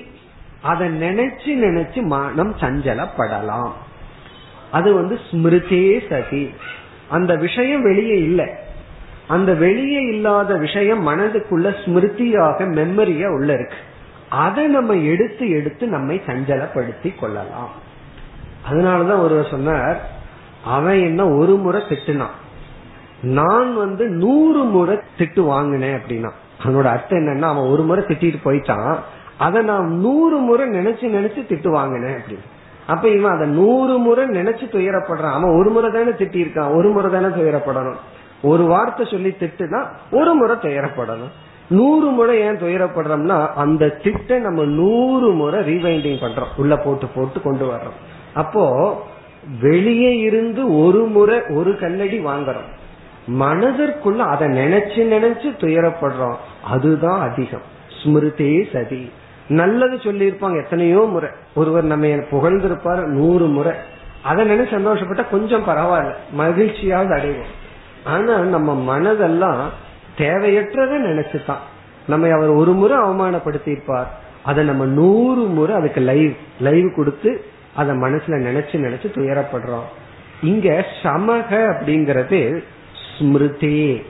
அதை நினைச்சு நினைச்சு மனம் சஞ்சலப்படலாம். அது வந்து ஸ்மிருதே சதி. அந்த விஷயம் வெளியே இல்லை. அந்த வெளியே இல்லாத விஷயம் மனதுக்குள்ள ஸ்மிருதியாக மெமரியா உள்ள இருக்கு. அதை நம்ம எடுத்து எடுத்து நம்மை சஞ்சலப்படுத்தி கொள்ளலாம். அதனாலதான் ஒருவர் சொன்னார் அவன் என்ன ஒரு முறை திட்டுனான். நான் வந்து நூறு முறை திட்டு வாங்கினேன் அப்படின்னா அவனோட அர்த்தம் என்னன்னா அவன் ஒரு முறை திட்டிட்டு போயிட்டான். அதை நான் நூறு முறை நினைச்சு நினைச்சு திட்டு வாங்கினேன் அப்படின்னு அப்ப இவன் அதை நூறு முறை நினைச்சு துயரப்படுறான். அவன் ஒரு முறை தானே திட்டிருக்கான் ஒரு முறை தானே துயரப்படணும். ஒரு வார்த்தை சொல்லி திட்டுனா ஒரு முறை துயரப்படணும். நூறு முறை ஏன் துயரப்படுறோம்னா அந்த திட்ட நம்ம நூறு முறை ரீவைண்டிங் பண்றோம். உள்ள போட்டு போட்டு கொண்டு வர்றோம். அப்போ வெளியே இருந்து ஒரு முறை ஒரு கல்லடி வாங்குறோம். மனதிற்குள்ள அதை நினைச்சு நினைச்சு துயரப்படுறோம். அதுதான் அதிகம். ஸ்மிருதே சதி. நல்லது சொல்லியிருப்பாங்க. எத்தனையோ முறை. ஒருவர் நம்ம புகழ்ந்திருப்பார் நூறு முறை. அதை நினைச்சு சந்தோஷப்பட்ட கொஞ்சம் பரவாயில்ல. மகிழ்ச்சியாவது அடைவோம். ஆனா நம்ம மனதெல்லாம் தேவையற்றதை நினைச்சுதான். நம்ம அவர் ஒரு முறை அவமானப்படுத்தியிருப்பார். அதை நம்ம நூறு முறை அதுக்கு லைவ் லைவ் கொடுத்து அதை மனசுல நினைச்சு நினைச்சு துயரப்படுறோம். இங்க சமக அப்படிங்கறது ஸ்மிருதி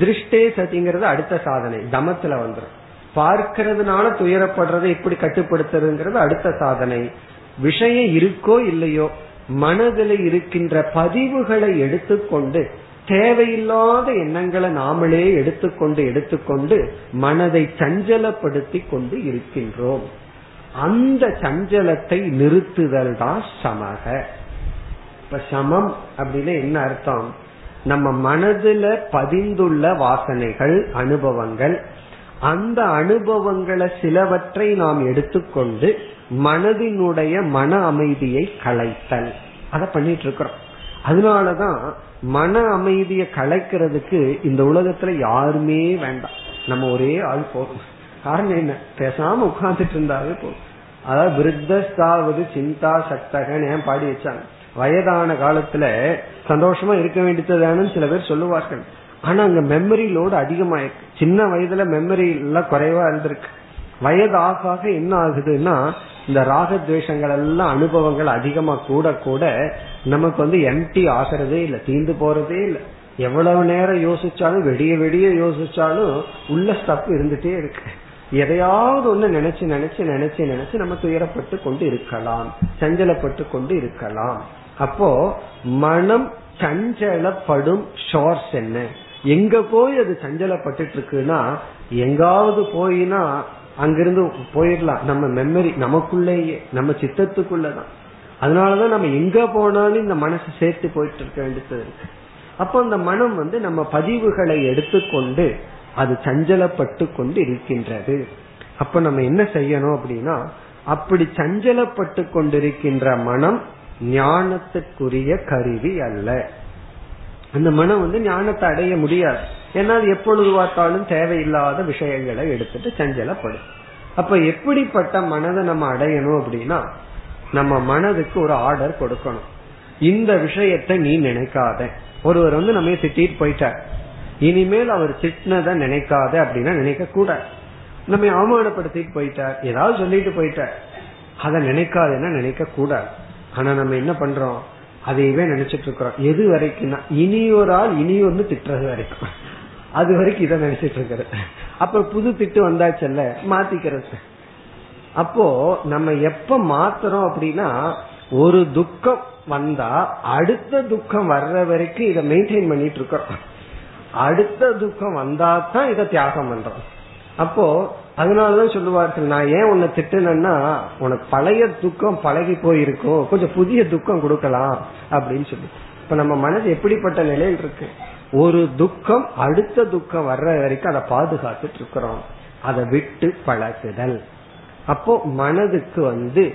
திருஷ்டே சதிங்கிறது அடுத்த சாதனை. தமத்துல வந்துடும் பார்க்கறதுனால துயரப்படுறதை எப்படி கட்டுப்படுத்துறதுங்கிறது அடுத்த சாதனை. விஷயம் இருக்கோ இல்லையோ மனதில் இருக்கின்ற பதிவுகளை எடுத்துக்கொண்டு தேவையில்லாத எண்ணங்களை நாமளே எடுத்துக்கொண்டு எடுத்துக்கொண்டு மனதை சஞ்சலப்படுத்தி கொண்டு இருக்கின்றோம். அந்த சஞ்சலத்தை நிறுத்துதல் தான் சமக. இப்ப சமம் அப்படின்னு என்ன அர்த்தம்? நம்ம மனதுல பதிந்துள்ள வாசனைகள் அனுபவங்கள் அந்த அனுபவங்களை சிலவற்றை நாம் எடுத்துக்கொண்டு மனதினுடைய மன அமைதியை கலைத்தல் அதை பண்ணிட்டு இருக்கிறோம் அதனாலதான் மன அமைதியை கலைக்கிறதுக்கு இந்த உலகத்துல யாருமே வேண்டாம். நம்ம ஒரே ஆள் போதும். காரணம் என்ன? பேசாம உட்கார்ந்துட்டு இருந்தாவே போதும். அதாவது விருத்தஸ்தாவது சிந்தா சக்தகன் ஏன் பாடி வச்சாங்க? வயதான காலத்துல சந்தோஷமா இருக்க வேண்டியதுதானு சில பேர் சொல்லுவார்கள். ஆனா அங்க மெமரி லோடு அதிகமாயிருக்கு. சின்ன வயதுல மெமரி எல்லாம் குறைவா இருந்திருக்கு. வயது ஆக ஆக என்ன ஆகுதுன்னா இந்த ராகத்வேஷங்கள் எல்லாம் அனுபவங்கள் அதிகமா கூட கூட நமக்கு வந்து எம்டி ஆகிறதே இல்லை தீந்து போறதே இல்லை. எவ்வளவு நேரம் யோசிச்சாலும் வெடிய வெடிய யோசிச்சாலும் உள்ள ஸ்டப் இருந்துட்டே இருக்கு. எதையாவது ஒண்ணு நினைச்சு நினைச்சு நினைச்சு நினைச்சு நம்ம துயரப்பட்டு கொண்டு இருக்கலாம் சஞ்சலப்பட்டு கொண்டு இருக்கலாம். அப்போ மனம் சஞ்சலப்படும் ஷோர்ஸ் என்ன? எங்க போய் அது சஞ்சலப்பட்டு இருக்குன்னா எங்காவது போயினா அங்கிருந்து போயிடலாம். நம்ம மெமரி நமக்குள்ளேயே நம்ம சித்தத்துக்குள்ளதான். அதனாலதான் நம்ம எங்க போனாலும் இந்த மனசு சேர்த்து போயிட்டு இருக்க வேண்டியது இருக்கு. அப்போ அந்த மனம் வந்து நம்ம பதிவுகளை எடுத்துக்கொண்டு அது சஞ்சலப்பட்டு கொண்டு இருக்கின்றது. அப்ப நம்ம என்ன செய்யணும் அப்படின்னா அப்படி சஞ்சலப்பட்டு கொண்டிருக்கின்ற மனம் ஞானத்துக்குரிய கருவி அல்ல. அந்த மனம் வந்து ஞானத்தை அடைய முடியாது. ஏன்னா அது எப்பொழுது பார்த்தாலும் தேவையில்லாத விஷயங்களை எடுத்துட்டு சஞ்சலப்படும். அப்ப எப்படிப்பட்ட மனதை நம்ம அடையணும் அப்படின்னா நம்ம மனதுக்கு ஒரு ஆர்டர் கொடுக்கணும். இந்த விஷயத்தை நீ நினைக்காத. ஒருவர் வந்து நம்ம திட்டிட்டு போயிட்டார். இனிமேல் அவர் திட்டினதை நினைக்காத அப்படின்னா நினைக்க கூடாது நம்ம அவமானப்படுத்திட்டு போயிட்டார். ஏதாவது சொல்லிட்டு போயிட்டார். அதை நினைக்காதுன்னா நினைக்க கூடாது ஆனா நம்ம என்ன பண்றோம்? அதையவே நினைச்சிட்டு இருக்கிறோம். எது வரைக்கும்னா இனி ஒரு ஆள் இனி ஒன்று திட்டுறது வரைக்கும். அது வரைக்கும் இதை நினைச்சிட்டு இருக்கிறது. அப்ப புது திட்டு வந்தாச்சல்ல மாத்திக்கிறது. அப்போ நம்ம எப்ப மாத்துறோம் அப்படின்னா ஒரு துக்கம் வந்தா அடுத்த துக்கம் வர்ற வரைக்கும் இதை மெயின்டைன் பண்ணிட்டு இருக்கிறோம். அடுத்த துக்கம் வந்தா தான் இதை தியாகம் பண்றோம். அப்போ அதனாலதான் சொல்லுவார்கள் நான் ஏன் உன்னை திட்டுனேன்னா உனக்கு பழைய துக்கம் பழகி போயிருக்கும். கொஞ்சம் புதிய துக்கம் கொடுக்கலாம் அப்படின்னு சொல்லி. இப்ப நம்ம மனது எப்படிப்பட்ட நிலையில் இருக்கு? ஒரு துக்கம் அடுத்த துக்கம் வர்ற வரைக்கும் அதை பாதுகாத்துட்டு இருக்கிறோம். அதை விட்டு பழகுதல். அப்போ மனதுக்கு வந்து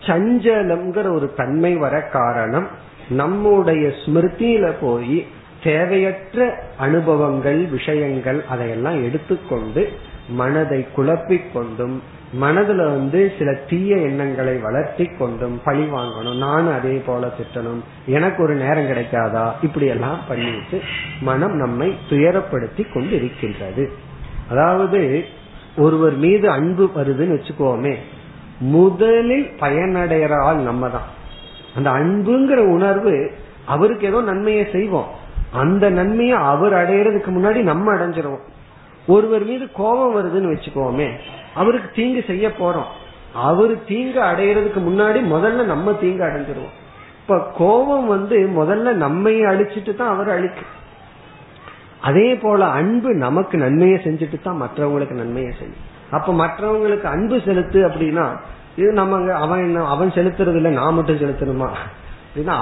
சஞ்சலம்ங்கிற ஒரு தன்மை வர காரணம் நம்முடைய ஸ்மிருதியில போய் தேவையற்ற அனுபவங்கள் விஷயங்கள் அதையெல்லாம் எடுத்துக்கொண்டு மனதை குழப்பிக் கொண்டும் மனதுல வந்து சில தீய எண்ணங்களை வளர்த்தி கொண்டும் பழி வாங்கணும். நானும் அதே போல திட்டணும். எனக்கு ஒரு நேரம் கிடைக்காதா? இப்படி எல்லாம் பண்ணிட்டு மனம் நம்மை துயரப்படுத்தி கொண்டு இருக்கின்றது அதாவது ஒருவர் மீது அன்பு வருதுன்னு வச்சுக்கோமே முதலில் பயனடைகிற ஆள் நம்ம தான் அந்த அன்புங்கிற உணர்வு அவருக்கு ஏதோ நன்மையை செய்வோம். அந்த நன்மையை அவர் அடையிறதுக்கு முன்னாடி நம்ம அடைஞ்சிருவோம். ஒருவர் மீது கோபம் வருதுன்னு வச்சுக்கோமே அவருக்கு தீங்கு செய்ய போறோம். அவரு தீங்கு அடையிறதுக்கு முன்னாடி முதல்ல நம்ம தீங்கு அடைஞ்சிருவோம். இப்ப கோபம் வந்து முதல்ல நம்மையை அழிச்சிட்டு தான் அவர் அழிக்கு அதே போல அன்பு நமக்கு நன்மையை செஞ்சுட்டு தான் மற்றவங்களுக்கு நன்மையை செய்யும். அப்ப மற்றவங்களுக்கு அன்பு செலுத்து அப்படின்னா இது நம்ம அவன் என்ன அவன் செலுத்துறது இல்ல நான் மட்டும் செலுத்தணுமா?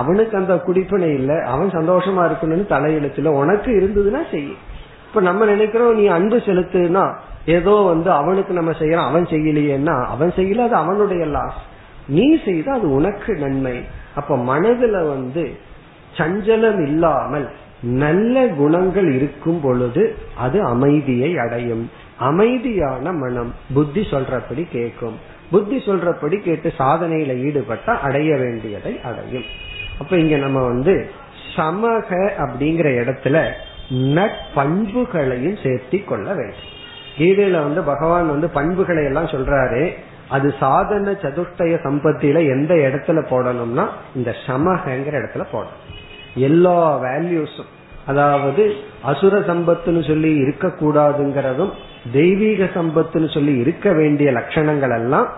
அவனுக்கு அந்த குடிப்பனை இல்ல அவன் சந்தோஷமா இருக்கணும்னு தலையெழுத்துல உனக்கு இருந்ததுன்னா செய்யும் இப்ப நம்ம நினைக்கிறோம் நீ அன்பு செலுத்துனா ஏதோ வந்து அவனுக்கு நம்ம செய்யறோம் அவன் செய்யலையேன்னா அவன் செய்யல அது அவனுடைய லாஸ் நீ செய்த அது உனக்கு நன்மை. அப்ப மனதுல வந்து சஞ்சலம் இல்லாமல் நல்ல குணங்கள் இருக்கும் பொழுது அது அமைதியை அடையும். அமைதியான மனம் புத்தி சொல்றபடி கேட்கும். புத்தி சொல்றபடி கேட்டு சாதனையில ஈடுபட்டா அடைய வேண்டியதை அடையும். அப்ப இங்க நம்ம வந்து சமக அப்படிங்கிற இடத்துல நட்பண்புகளையும் சேர்த்தி கொள்ள வேண்டும். கீதையில வந்து பகவான் வந்து பண்புகளை எல்லாம் சொல்றாரு. அது சாதன சதுஷ்டய சம்பத்தியில எந்த இடத்துல போடணும்னா இந்த சமகங்கிற இடத்துல போடணும். எல்லா வேல்யூஸும் அதாவது அசுர சம்பத்துன்னு சொல்லி இருக்கக்கூடாதுங்கிறதும் தெய்வீக சம்பத்துன்னு சொல்லி இருக்க வேண்டிய லட்சணங்கள் எல்லாம்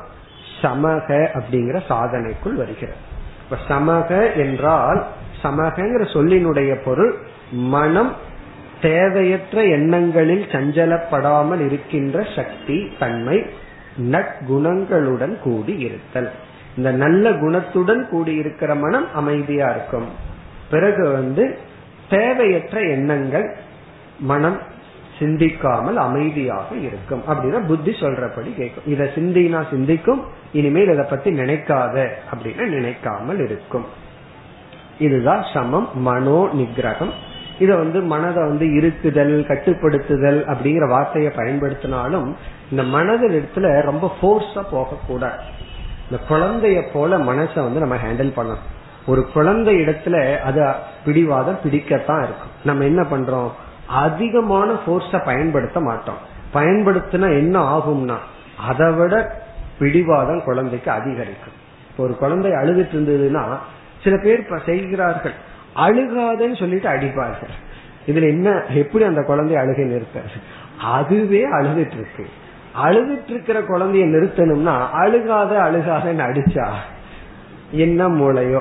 சமக அப்படிங்கிற சாதனைக்குள் வருகிறது. இப்ப சமக என்றால் சமகங்கிற சொல்லினுடைய பொருள் மனம் தேவையற்ற எண்ணங்களில் சஞ்சலப்படாமல் இருக்கின்ற சக்தி தன்மை நற்குணங்களுடன் கூடி இருத்தல். இந்த நல்ல குணத்துடன் கூடி இருக்கிற மனம் அமைதியா இருக்கும். பிறகு வந்து தேவையற்ற எண்ணங்கள் மனம் சிந்திக்காமல் அமைதியாக இருக்கும். அப்படின்னா புத்தி சொல்றபடி கேட்கும். இதை சிந்தினா சிந்திக்கும் இனிமேல் இதை பத்தி நினைக்காத அப்படின்னு நினைக்காமல் இருக்கும். இதுதான் சமம் மனோ நிகிரகம் இத வந்து மனதை வந்து இருக்குதல் கட்டுப்படுத்துதல் அப்படிங்கிற வார்த்தையை பயன்படுத்தினாலும் இந்த மனதில் இடத்துல ரொம்ப போர்ஸா போகக்கூடாது. இந்த குழந்தைய போல மனசை வந்து நம்ம ஹேண்டில் பண்ணணும். ஒரு குழந்தை இடத்துல அது பிடிவாதம் பிடிக்கத்தான் இருக்கும். நம்ம என்ன பண்றோம்? அதிகமான போர்ஸ பயன்படுத்த மாட்டோம். பயன்படுத்தினா என்ன ஆகும்னா அதை விட பிடிவாதம் குழந்தைக்கு அதிகரிக்கும். ஒரு குழந்தை அழுதுட்டு இருந்ததுன்னா சில பேர் செய்கிறார்கள். அழுகாதன்னு சொல்லிட்டு அடிப்பார்கள் இதுல என்ன எப்படி அந்த குழந்தைய அழுகை நிறுத்த அதுவே அழுதுட்டு இருக்கு அழுதுட்டு இருக்கிற குழந்தைய நிறுத்தணும்னா அழுகாத அழுகாதன்னு அடிச்சா என்ன மூளையோ?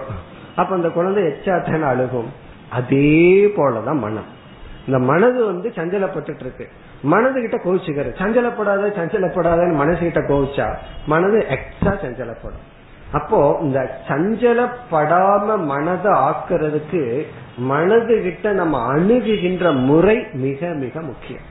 அப்ப அந்த குழந்தை எச்சாத்தான அழுகும். அதே போலதான் மனம். இந்த மனது வந்து சஞ்சலப்பட்டு இருக்கு மனது கிட்ட கோவிச்சுக்கிறது. சஞ்சலப்படாத சஞ்சலப்படாதன்னு மனசு கிட்ட கோவிச்சா மனது எக்ஸ்ட்ரா சஞ்சலப்படும். அப்போ இந்த சஞ்சலப்படாம மனதை ஆக்குறதுக்கு மனது கிட்ட நம்ம அணுகுகின்ற முறை மிக மிக முக்கியம்.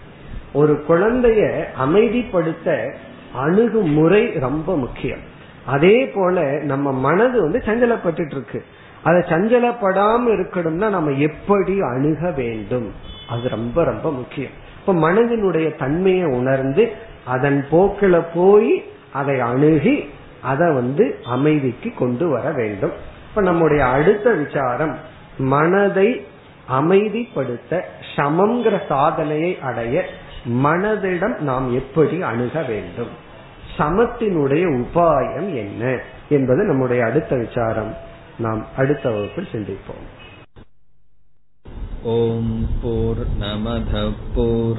ஒரு குழந்தைய அமைதிப்படுத்த அணுகும் முறை ரொம்ப முக்கியம். அதே போல நம்ம மனது வந்து சஞ்சலப்பட்டு இருக்கு அதை சஞ்சலப்படாம இருக்கணும்னா நம்ம எப்படி அணுக வேண்டும்? அது ரொம்ப ரொம்ப முக்கியம். இப்ப மனதினுடைய தன்மையை உணர்ந்து அதன் போக்கில போய் அதை அணுகி அதை வந்து அமைதிக்கு கொண்டு வர வேண்டும். இப்ப நம்முடைய அடுத்த விசாரம் மனதை அமைதிப்படுத்த சமங்கிற சாதனையை அடைய மனதிடம் நாம் எப்படி அணுக வேண்டும்? சமத்தினுடைய உபாயம் என்ன என்பது நம்முடைய அடுத்த விசாரம். நாம் அடுத்த வகுப்பில் சிந்திப்போம். ஓம் போர் நமத போர்